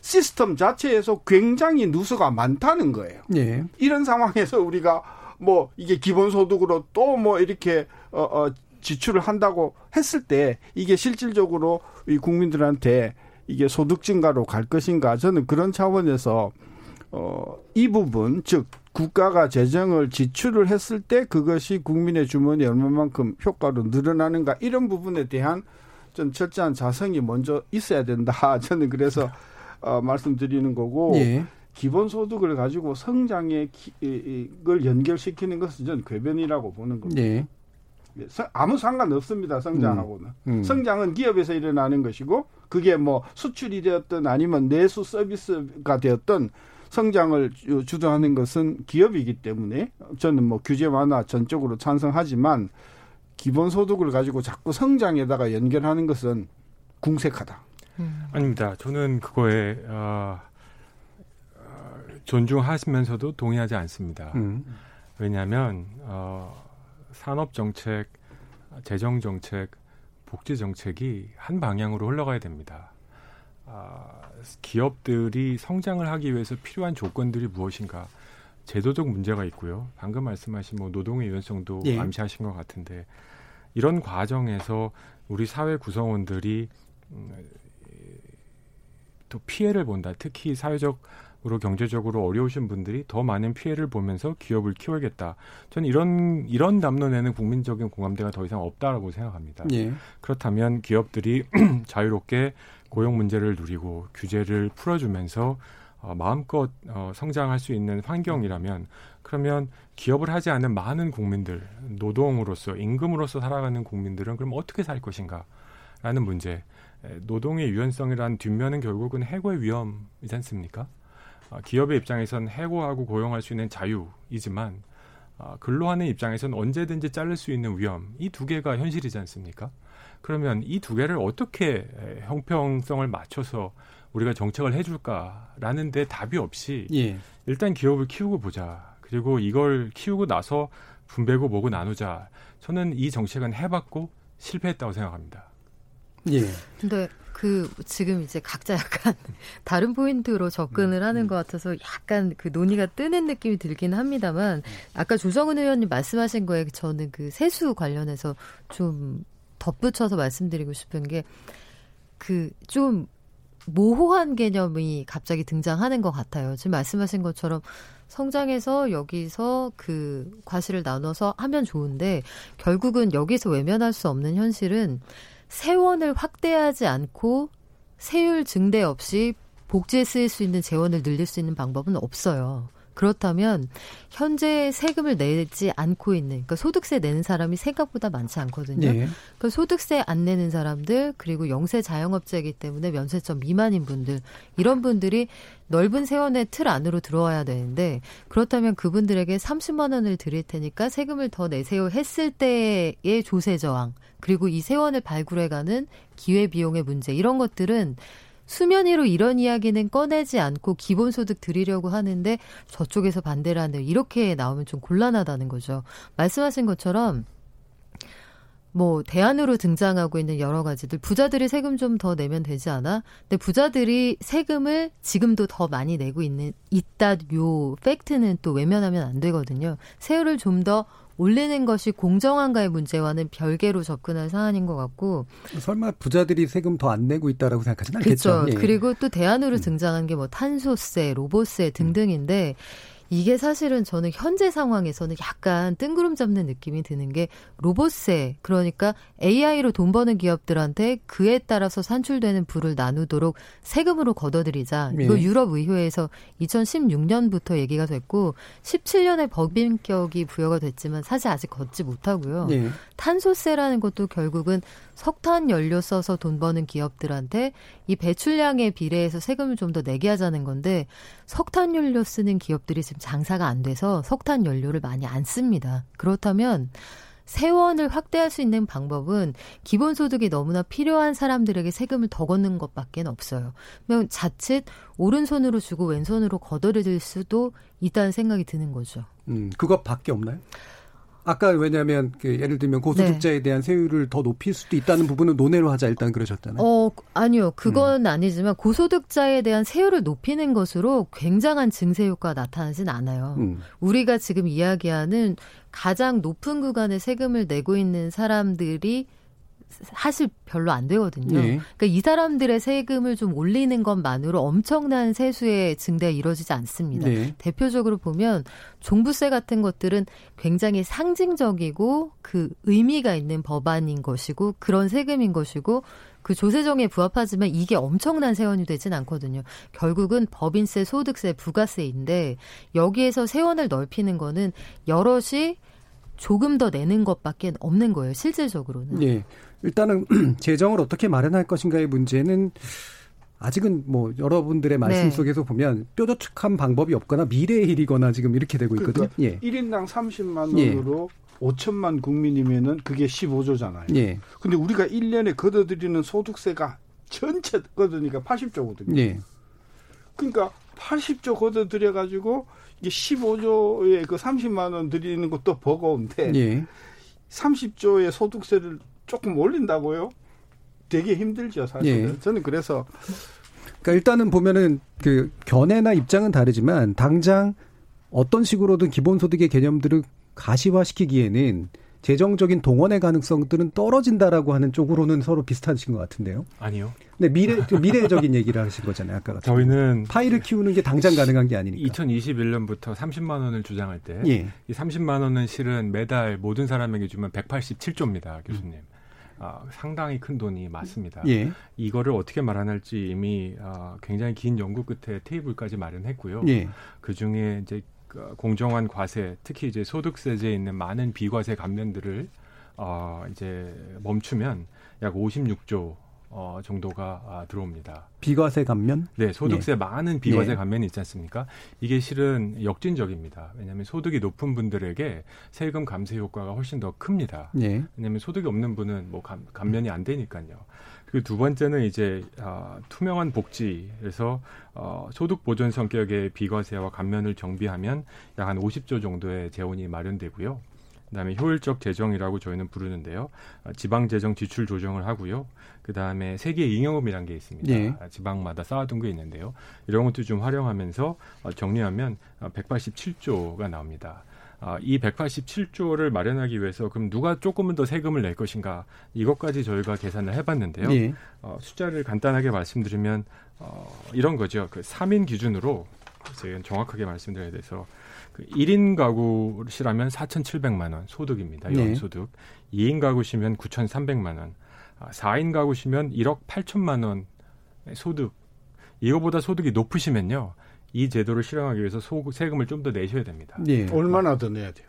시스템 자체에서 굉장히 누수가 많다는 거예요. 네. 이런 상황에서 우리가 뭐 이게 기본소득으로 또 뭐 이렇게 어, 어 지출을 한다고 했을 때 이게 실질적으로 이 국민들한테 이게 소득 증가로 갈 것인가 저는 그런 차원에서 어, 이 부분 즉 국가가 재정을 지출을 했을 때 그것이 국민의 주머니에 얼마만큼 효과로 늘어나는가 이런 부분에 대한 좀 철저한 자성이 먼저 있어야 된다. 저는 그래서 어, 말씀드리는 거고 예. 기본소득을 가지고 성장의 걸 연결시키는 것은 전 궤변이라고 보는 겁니다. 네. 아무 상관없습니다. 성장하고는. 음. 음. 성장은 기업에서 일어나는 것이고 그게 뭐 수출이 되었든 아니면 내수 서비스가 되었든 성장을 주도하는 것은 기업이기 때문에 저는 뭐 규제 완화 전적으로 찬성하지만 기본 소득을 가지고 자꾸 성장에다가 연결하는 것은 궁색하다. 음. 아닙니다. 저는 그거에 어, 존중하시면서도 동의하지 않습니다. 음. 왜냐하면 어, 산업 정책, 재정 정책, 복지 정책이 한 방향으로 흘러가야 됩니다. 아, 기업들이 성장을 하기 위해서 필요한 조건들이 무엇인가? 제도적 문제가 있고요. 방금 말씀하신 뭐 노동의 유연성도 예. 암시하신 것 같은데 이런 과정에서 우리 사회 구성원들이 음, 또 피해를 본다. 특히 사회적 으로 경제적으로 어려우신 분들이 더 많은 피해를 보면서 기업을 키워야겠다. 저는 이런 이런 담론에는 국민적인 공감대가 더 이상 없다라고 생각합니다. 예. 그렇다면 기업들이 자유롭게 고용 문제를 누리고 규제를 풀어주면서 어, 마음껏 어, 성장할 수 있는 환경이라면 그러면 기업을 하지 않은 많은 국민들 노동으로서 임금으로서 살아가는 국민들은 그럼 어떻게 살 것인가라는 문제. 노동의 유연성이란 뒷면은 결국은 해고의 위험이지 않습니까? 아, 기업의 입장에선 해고하고 고용할 수 있는 자유이지만 아, 근로하는 입장에선 언제든지 자를 수 있는 위험 이 두 개가 현실이지 않습니까? 그러면 이 두 개를 어떻게 형평성을 맞춰서 우리가 정책을 해줄까라는 데 답이 없이 예. 일단 기업을 키우고 보자. 그리고 이걸 키우고 나서 분배고 뭐고 나누자. 저는 이 정책은 해봤고 실패했다고 생각합니다. 예. 근데 그 지금 이제 각자 약간 다른 포인트로 접근을 음, 하는 음. 것 같아서 약간 그 논의가 뜨는 느낌이 들긴 합니다만 아까 조정은 의원님 말씀하신 거에 저는 그 세수 관련해서 좀 덧붙여서 말씀드리고 싶은 게 그 좀 모호한 개념이 갑자기 등장하는 것 같아요. 지금 말씀하신 것처럼 성장해서 여기서 그 과실을 나눠서 하면 좋은데 결국은 여기서 외면할 수 없는 현실은 세원을 확대하지 않고 세율 증대 없이 복지에 쓰일 수 있는 재원을 늘릴 수 있는 방법은 없어요. 그렇다면 현재 세금을 내지 않고 있는 그러니까 소득세 내는 사람이 생각보다 많지 않거든요. 네. 그러니까 소득세 안 내는 사람들 그리고 영세 자영업자이기 때문에 면세점 미만인 분들 이런 분들이 넓은 세원의 틀 안으로 들어와야 되는데 그렇다면 그분들에게 30만 원을 드릴 테니까 세금을 더 내세요 했을 때의 조세 저항 그리고 이 세원을 발굴해가는 기회 비용의 문제 이런 것들은 수면 위로 이런 이야기는 꺼내지 않고 기본소득 드리려고 하는데 저쪽에서 반대를 하는 이렇게 나오면 좀 곤란하다는 거죠. 말씀하신 것처럼 뭐 대안으로 등장하고 있는 여러 가지들 부자들이 세금 좀 더 내면 되지 않아? 근데 부자들이 세금을 지금도 더 많이 내고 있는 있다 요 팩트는 또 외면하면 안 되거든요. 세율을 좀 더 올리는 것이 공정한가의 문제와는 별개로 접근할 사안인 것 같고 설마 부자들이 세금 더 안 내고 있다라고 생각하지는 않겠죠. 그렇죠. 예. 그리고 또 대안으로 음. 등장한 게 뭐 탄소세, 로봇세 등등인데 음. 이게 사실은 저는 현재 상황에서는 약간 뜬구름 잡는 느낌이 드는 게 로봇세 그러니까 AI로 돈 버는 기업들한테 그에 따라서 산출되는 부를 나누도록 세금으로 걷어들이자 네. 이거 유럽 의회에서 2016년부터 얘기가 됐고 17년에 법인격이 부여가 됐지만 사실 아직 걷지 못하고요. 네. 탄소세라는 것도 결국은 석탄 연료 써서 돈 버는 기업들한테 이 배출량에 비례해서 세금을 좀 더 내게 하자는 건데 석탄 연료 쓰는 기업들이 지금 장사가 안 돼서 석탄 연료를 많이 안 씁니다. 그렇다면 세원을 확대할 수 있는 방법은 기본소득이 너무나 필요한 사람들에게 세금을 더 걷는 것밖에 없어요. 그러면 자칫 오른손으로 주고 왼손으로 걷어들일 수도 있다는 생각이 드는 거죠. 음, 그것밖에 없나요? 아까 왜냐하면 그 예를 들면 고소득자에 네. 대한 세율을 더 높일 수도 있다는 부분은 논의로 하자 일단 그러셨잖아요. 어 아니요 그건 음. 아니지만 고소득자에 대한 세율을 높이는 것으로 굉장한 증세 효과가 나타나진 않아요. 음. 우리가 지금 이야기하는 가장 높은 구간의 세금을 내고 있는 사람들이 사실 별로 안 되거든요. 네. 그러니까 이 사람들의 세금을 좀 올리는 것만으로 엄청난 세수의 증대가 이루어지지 않습니다. 네. 대표적으로 보면 종부세 같은 것들은 굉장히 상징적이고 그 의미가 있는 법안인 것이고 그런 세금인 것이고 그 조세정에 부합하지만 이게 엄청난 세원이 되진 않거든요. 결국은 법인세, 소득세, 부가세인데 여기에서 세원을 넓히는 거는 여럿이 조금 더 내는 것밖에 없는 거예요. 실질적으로는. 예. 일단은 재정을 어떻게 마련할 것인가의 문제는 아직은 뭐 여러분들의 말씀 네. 속에서 보면 뾰족한 방법이 없거나 미래의 일이거나 지금 이렇게 되고 있거든요. 그러니까 예. 1인당 30만 원으로 예. 5천만 국민이면은 그게 15조잖아요. 예. 근데 우리가 1년에 걷어들이는 소득세가 전체 걷어니까 80조거든요. 예. 그러니까 80조 걷어들여 가지고 이게 15조에 그 30만 원 드리는 것도 버거운데 예. 30조의 소득세를 조금 올린다고요? 되게 힘들죠, 사실은. 예. 저는 그래서 그러니까 일단은 보면은 그 견해나 입장은 다르지만 당장 어떤 식으로든 기본소득의 개념들을 가시화시키기에는 재정적인 동원의 가능성들은 떨어진다라고 하는 쪽으로는 서로 비슷하신 것 같은데요. 아니요. 네, 미래 그 미래적인 얘기를 하신 거잖아요. 아까 같은 저희는 파이를 키우는 게 당장 가능한 게 아니니까. 2021년부터 30만 원을 주장할 때, 예. 이 30만 원은 실은 매달 모든 사람에게 주면 187조입니다, 교수님. 음. 아, 상당히 큰 돈이 맞습니다. 예. 이거를 어떻게 마련할지 이미 아, 굉장히 긴 연구 끝에 테이블까지 마련했고요. 예. 그 중에 이제 그 공정한 과세, 특히 이제 소득세제에 있는 많은 비과세 감면들을 어, 이제 멈추면 약 56조 어, 정도가 아, 들어옵니다. 비과세 감면? 네, 소득세 예. 많은 비과세 네. 감면이 있지 않습니까? 이게 실은 역진적입니다. 왜냐하면 소득이 높은 분들에게 세금 감세 효과가 훨씬 더 큽니다. 예. 왜냐하면 소득이 없는 분은 뭐 감, 감면이 안 되니까요. 그리고 두 번째는 이제 어, 투명한 복지에서 어, 소득 보전 성격의 비과세와 감면을 정비하면 약 한 50조 정도의 재원이 마련되고요. 그다음에 효율적 재정이라고 저희는 부르는데요. 어, 지방 재정 지출 조정을 하고요. 그다음에 세계 잉여금이라는 게 있습니다. 예. 지방마다 쌓아둔 게 있는데요. 이런 것도 좀 활용하면서 어, 정리하면 187조가 어, 나옵니다. 아, 이 187조를 마련하기 위해서 그럼 누가 조금은 더 세금을 낼 것인가 이것까지 저희가 계산을 해봤는데요. 예. 어, 숫자를 간단하게 말씀드리면 어, 이런 거죠. 그 3인 기준으로 제가 정확하게 말씀드려야 돼서 그 1인 가구시라면 4,700만 원 소득입니다. 네. 연소득. 네. 2인 가구시면 9,300만 원. 아, 4인 가구시면 1억 8천만 원 소득. 이거보다 소득이 높으시면요. 이 제도를 실행하기 위해서 소, 세금을 좀 더 내셔야 됩니다. 네. 얼마나 더 내야 돼요?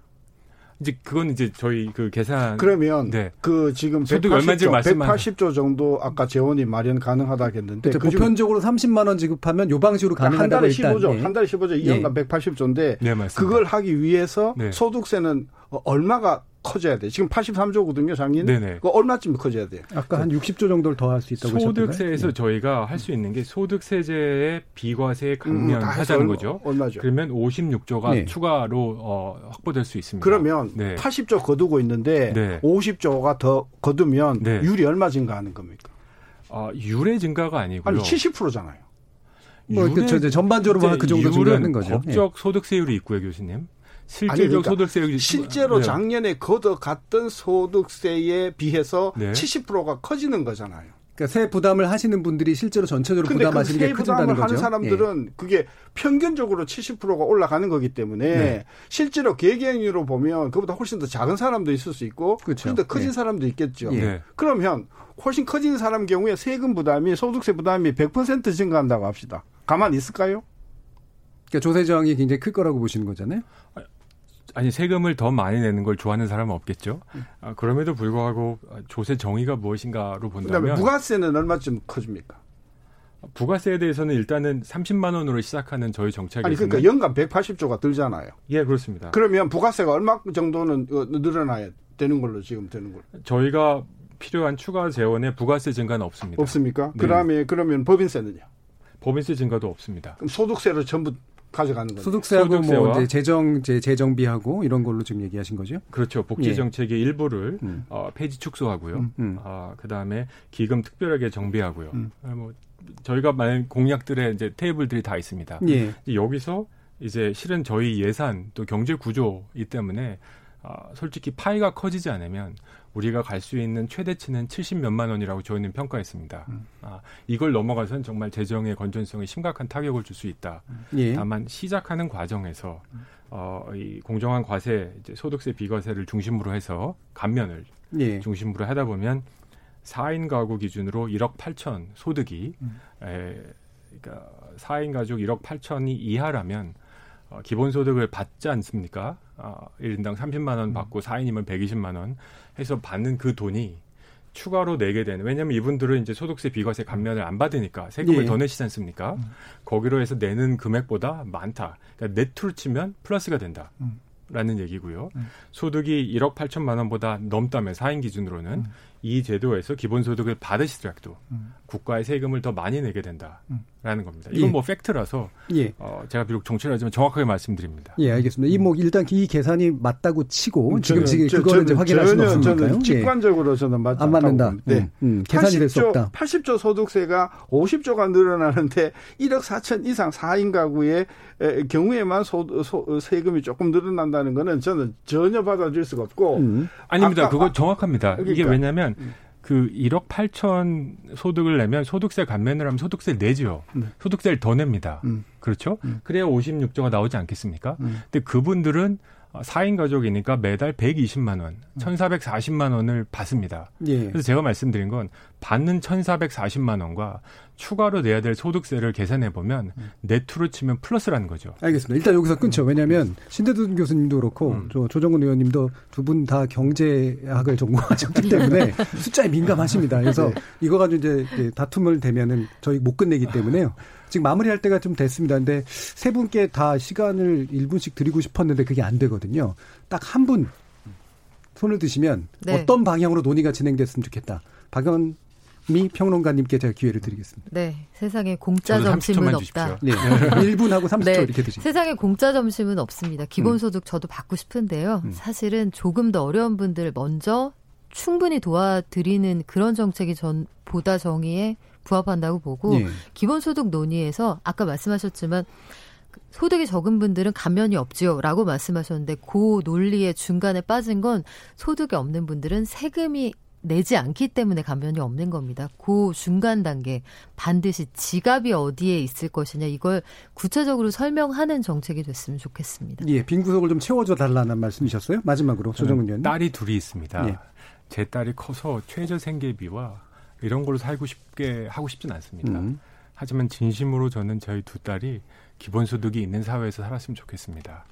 이제 그건 이제 저희 그 계산 그러면 네. 그 지금 180조, 180조 정도 아까 재원이 마련 가능하다겠는데 그렇죠. 그 보편적으로 30만 원 지급하면 요 방식으로 가능하다고 한 달에 15조, 예. 한 달에 15조 2년간 예. 180조인데 네, 그걸 하기 위해서 네. 소득세는 얼마가 커져야 돼. 지금 83조거든요, 작년에. 네네. 그 얼마쯤 커져야 돼요? 아까 한 60조 정도를 더 할 수 있다고 소득세에서 네. 저희가 할 수 있는 게 소득세제의 비과세 감면하자는 음, 거죠. 얼마죠? 그러면 56조가 네. 추가로 어, 확보될 수 있습니다. 그러면 네. 80조 거두고 있는데 네. 50조가 더 거두면 네. 율이 얼마 증가하는 겁니까? 어, 율의 증가가 아니고요. 아니 70%잖아요. 뭐 그, 저, 전반적으로 그 정도 증가하는 거죠. 법적 예. 소득세율이 있고요, 교수님. 실질적 그러니까 소득세 실제로 네. 작년에 걷어갔던 소득세에 비해서 네. 70%가 커지는 거잖아요. 그러니까 세 부담을 하시는 분들이 실제로 전체적으로 부담하시는 게 커진다는 거죠. 하는 사람들은 예. 그게 평균적으로 70%가 올라가는 거기 때문에 네. 실제로 계획으로 보면 그보다 훨씬 더 작은 사람도 있을 수 있고 그렇죠. 훨씬 더 커진 예. 사람도 있겠죠. 예. 그러면 훨씬 커진 사람 경우에 세금 부담이 소득세 부담이 100% 증가한다고 합시다. 가만 있을까요? 그러니까 조세 저항이 굉장히 클 거라고 보시는 거잖아요. 아니 세금을 더 많이 내는 걸 좋아하는 사람은 없겠죠. 아, 그럼에도 불구하고 조세 정의가 무엇인가로 본다면 부가세는 얼마쯤 커집니까? 부가세에 대해서는 일단은 30만 원으로 시작하는 저희 정책이 아니 그러니까 연간 180조가 들잖아요. 예, 그렇습니다. 그러면 부가세가 얼마 정도는 어, 늘어나야 되는 걸로 지금 되는 걸로. 저희가 필요한 추가 재원에 부가세 증가는 없습니다. 없습니까? 네. 그다음에 그러면 법인세는요? 법인세 증가도 없습니다. 그럼 소득세를 전부 가져가는 거죠. 소득세하고 뭐 이제 재정 이제 재정비하고 이런 걸로 지금 얘기하신 거죠? 그렇죠. 복지 예. 정책의 일부를 음. 어, 폐지 축소하고요. 음. 음. 어, 그다음에 기금 특별하게 정비하고요. 음. 어, 뭐 저희가 많은 공약들의 이제 테이블들이 다 있습니다. 예. 여기서 이제 실은 저희 예산 또 경제 구조이기 때문에 어, 솔직히 파이가 커지지 않으면 우리가 갈 수 있는 최대치는 70 몇만 원이라고 저희는 평가했습니다. 음. 아, 이걸 넘어가서는 정말 재정의 건전성에 심각한 타격을 줄 수 있다. 예. 다만 시작하는 과정에서 어, 이 공정한 과세, 이제 소득세 비과세를 중심으로 해서 감면을 예. 중심으로 하다 보면 4인 가구 기준으로 1억 8천 소득이 음. 에, 그러니까 4인 가족 1억 8천이 이하라면 어, 기본소득을 받지 않습니까? 어, 1인당 30만 원 받고 4인이면 120만 원 해서 받는 그 돈이 추가로 내게 되는 왜냐하면 이분들은 이제 소득세 비과세 감면을 안 받으니까 세금을 예. 더 내시지 않습니까? 음. 거기로 해서 내는 금액보다 많다. 그러니까 네트로 치면 플러스가 된다. 음. 라는 얘기고요. 음. 소득이 1억 8천만 원보다 넘다면 4인 기준으로는 음. 이 제도에서 기본소득을 받으시더라도 음. 국가의 세금을 더 많이 내게 된다 라는 음. 겁니다. 이건 예. 뭐 팩트라서 예. 어, 제가 비록 정치를 하지만 정확하게 말씀드립니다. 예, 알겠습니다. 이뭐 일단 이 계산이 맞다고 치고 음, 지금 지금 그거는 이제 확인할 수는 없으니까요. 저는 직관적으로 예. 저는 맞, 안 맞는다. 네. 음, 계산이 될 수 없다. 80조 소득세가 50조가 늘어나는데 1억 4천 이상 4인 가구의 경우에만 소, 소, 세금이 조금 늘어난다는 거는 저는 전혀 받아줄 수가 없고 음. 아닙니다. 그거 정확합니다. 그러니까. 이게 왜냐하면 음. 그 1억 8천 소득을 내면 소득세 감면을 하면 소득세 내죠. 네. 소득세를 더 냅니다. 음. 그렇죠? 음. 그래야 56조가 나오지 않겠습니까? 음. 근데 그분들은 4인 가족이니까 매달 120만 원, 1,440만 원을 받습니다. 예. 그래서 제가 말씀드린 건 받는 1,440만 원과 추가로 내야 될 소득세를 계산해 보면 음. 네트로 치면 플러스라는 거죠. 알겠습니다. 일단 여기서 끊죠. 왜냐하면 신대준 교수님도 그렇고 음. 조정근 의원님도 두 분 다 경제학을 전공하셨기 때문에 숫자에 민감하십니다. 그래서 네. 이거 가지고 이제 다툼을 되면은 저희 못 끝내기 때문에요. 지금 마무리할 때가 좀 됐습니다. 근데 세 분께 다 시간을 1분씩 드리고 싶었는데 그게 안 되거든요. 딱 한 분 손을 드시면 네. 어떤 방향으로 논의가 진행됐으면 좋겠다. 박연 미 평론가님께 제가 기회를 드리겠습니다. 네. 세상에 공짜 점심은 없다. 네. 1분하고 30초 네. 이렇게 드시면. 세상에 공짜 점심은 없습니다. 기본소득 음. 저도 받고 싶은데요. 음. 사실은 조금 더 어려운 분들 먼저 충분히 도와드리는 그런 정책이 전 보다 정의에 부합한다고 보고 예. 기본소득 논의에서 아까 말씀하셨지만 소득이 적은 분들은 감면이 없지요 라고 말씀하셨는데 그 논리의 중간에 빠진 건 소득이 없는 분들은 세금이 내지 않기 때문에 감면이 없는 겁니다. 그 중간 단계 반드시 지갑이 어디에 있을 것이냐 이걸 구체적으로 설명하는 정책이 됐으면 좋겠습니다. 예, 빈 구석을 좀 채워줘 달라는 말씀이셨어요? 마지막으로 조정은 의원. 딸이 둘이 있습니다. 예. 제 딸이 커서 최저 생계비와 이런 걸로 살고 싶게 하고 싶진 않습니다. 음. 하지만 진심으로 저는 저희 두 딸이 기본소득이 있는 사회에서 살았으면 좋겠습니다.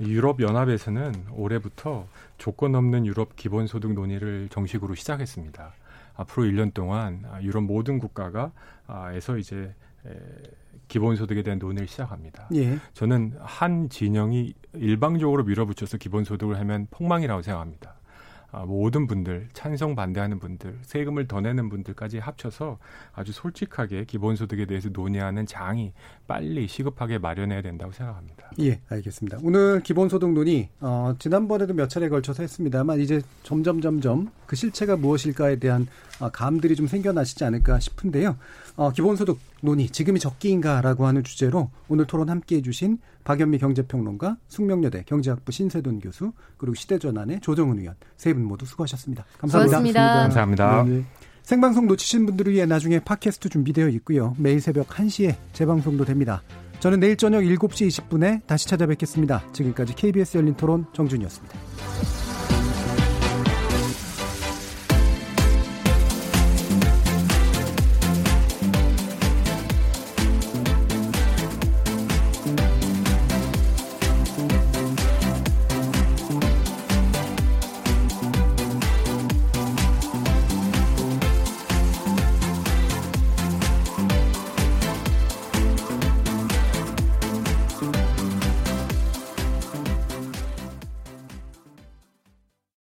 유럽 연합에서는 올해부터 조건 없는 유럽 기본소득 논의를 정식으로 시작했습니다. 앞으로 1년 동안 유럽 모든 국가가 에서 이제 기본소득에 대한 논의를 시작합니다. 예. 저는 한 진영이 일방적으로 밀어붙여서 기본소득을 하면 폭망이라고 생각합니다. 아, 모든 분들 찬성 반대하는 분들 세금을 더 내는 분들까지 합쳐서 아주 솔직하게 기본소득에 대해서 논의하는 장이 빨리 시급하게 마련해야 된다고 생각합니다. 예, 알겠습니다. 오늘 기본소득 논의 어, 지난번에도 몇 차례 걸쳐서 했습니다만 이제 점점 점점 그 실체가 무엇일까에 대한 어, 감들이 좀 생겨나시지 않을까 싶은데요. 어, 기본소득 논의 지금이 적기인가라고 하는 주제로 오늘 토론 함께해 주신 박연미 경제평론가, 숙명여대 경제학부 신세돈 교수, 그리고 시대전환의 조정은 의원 세 분 모두 수고하셨습니다. 감사합니다. 고맙습니다. 감사합니다. 네, 네. 생방송 놓치신 분들을 위해 나중에 팟캐스트 준비되어 있고요. 매일 새벽 1시에 재방송도 됩니다. 저는 내일 저녁 7시 20분에 다시 찾아뵙겠습니다. 지금까지 KBS 열린 토론 정준이었습니다.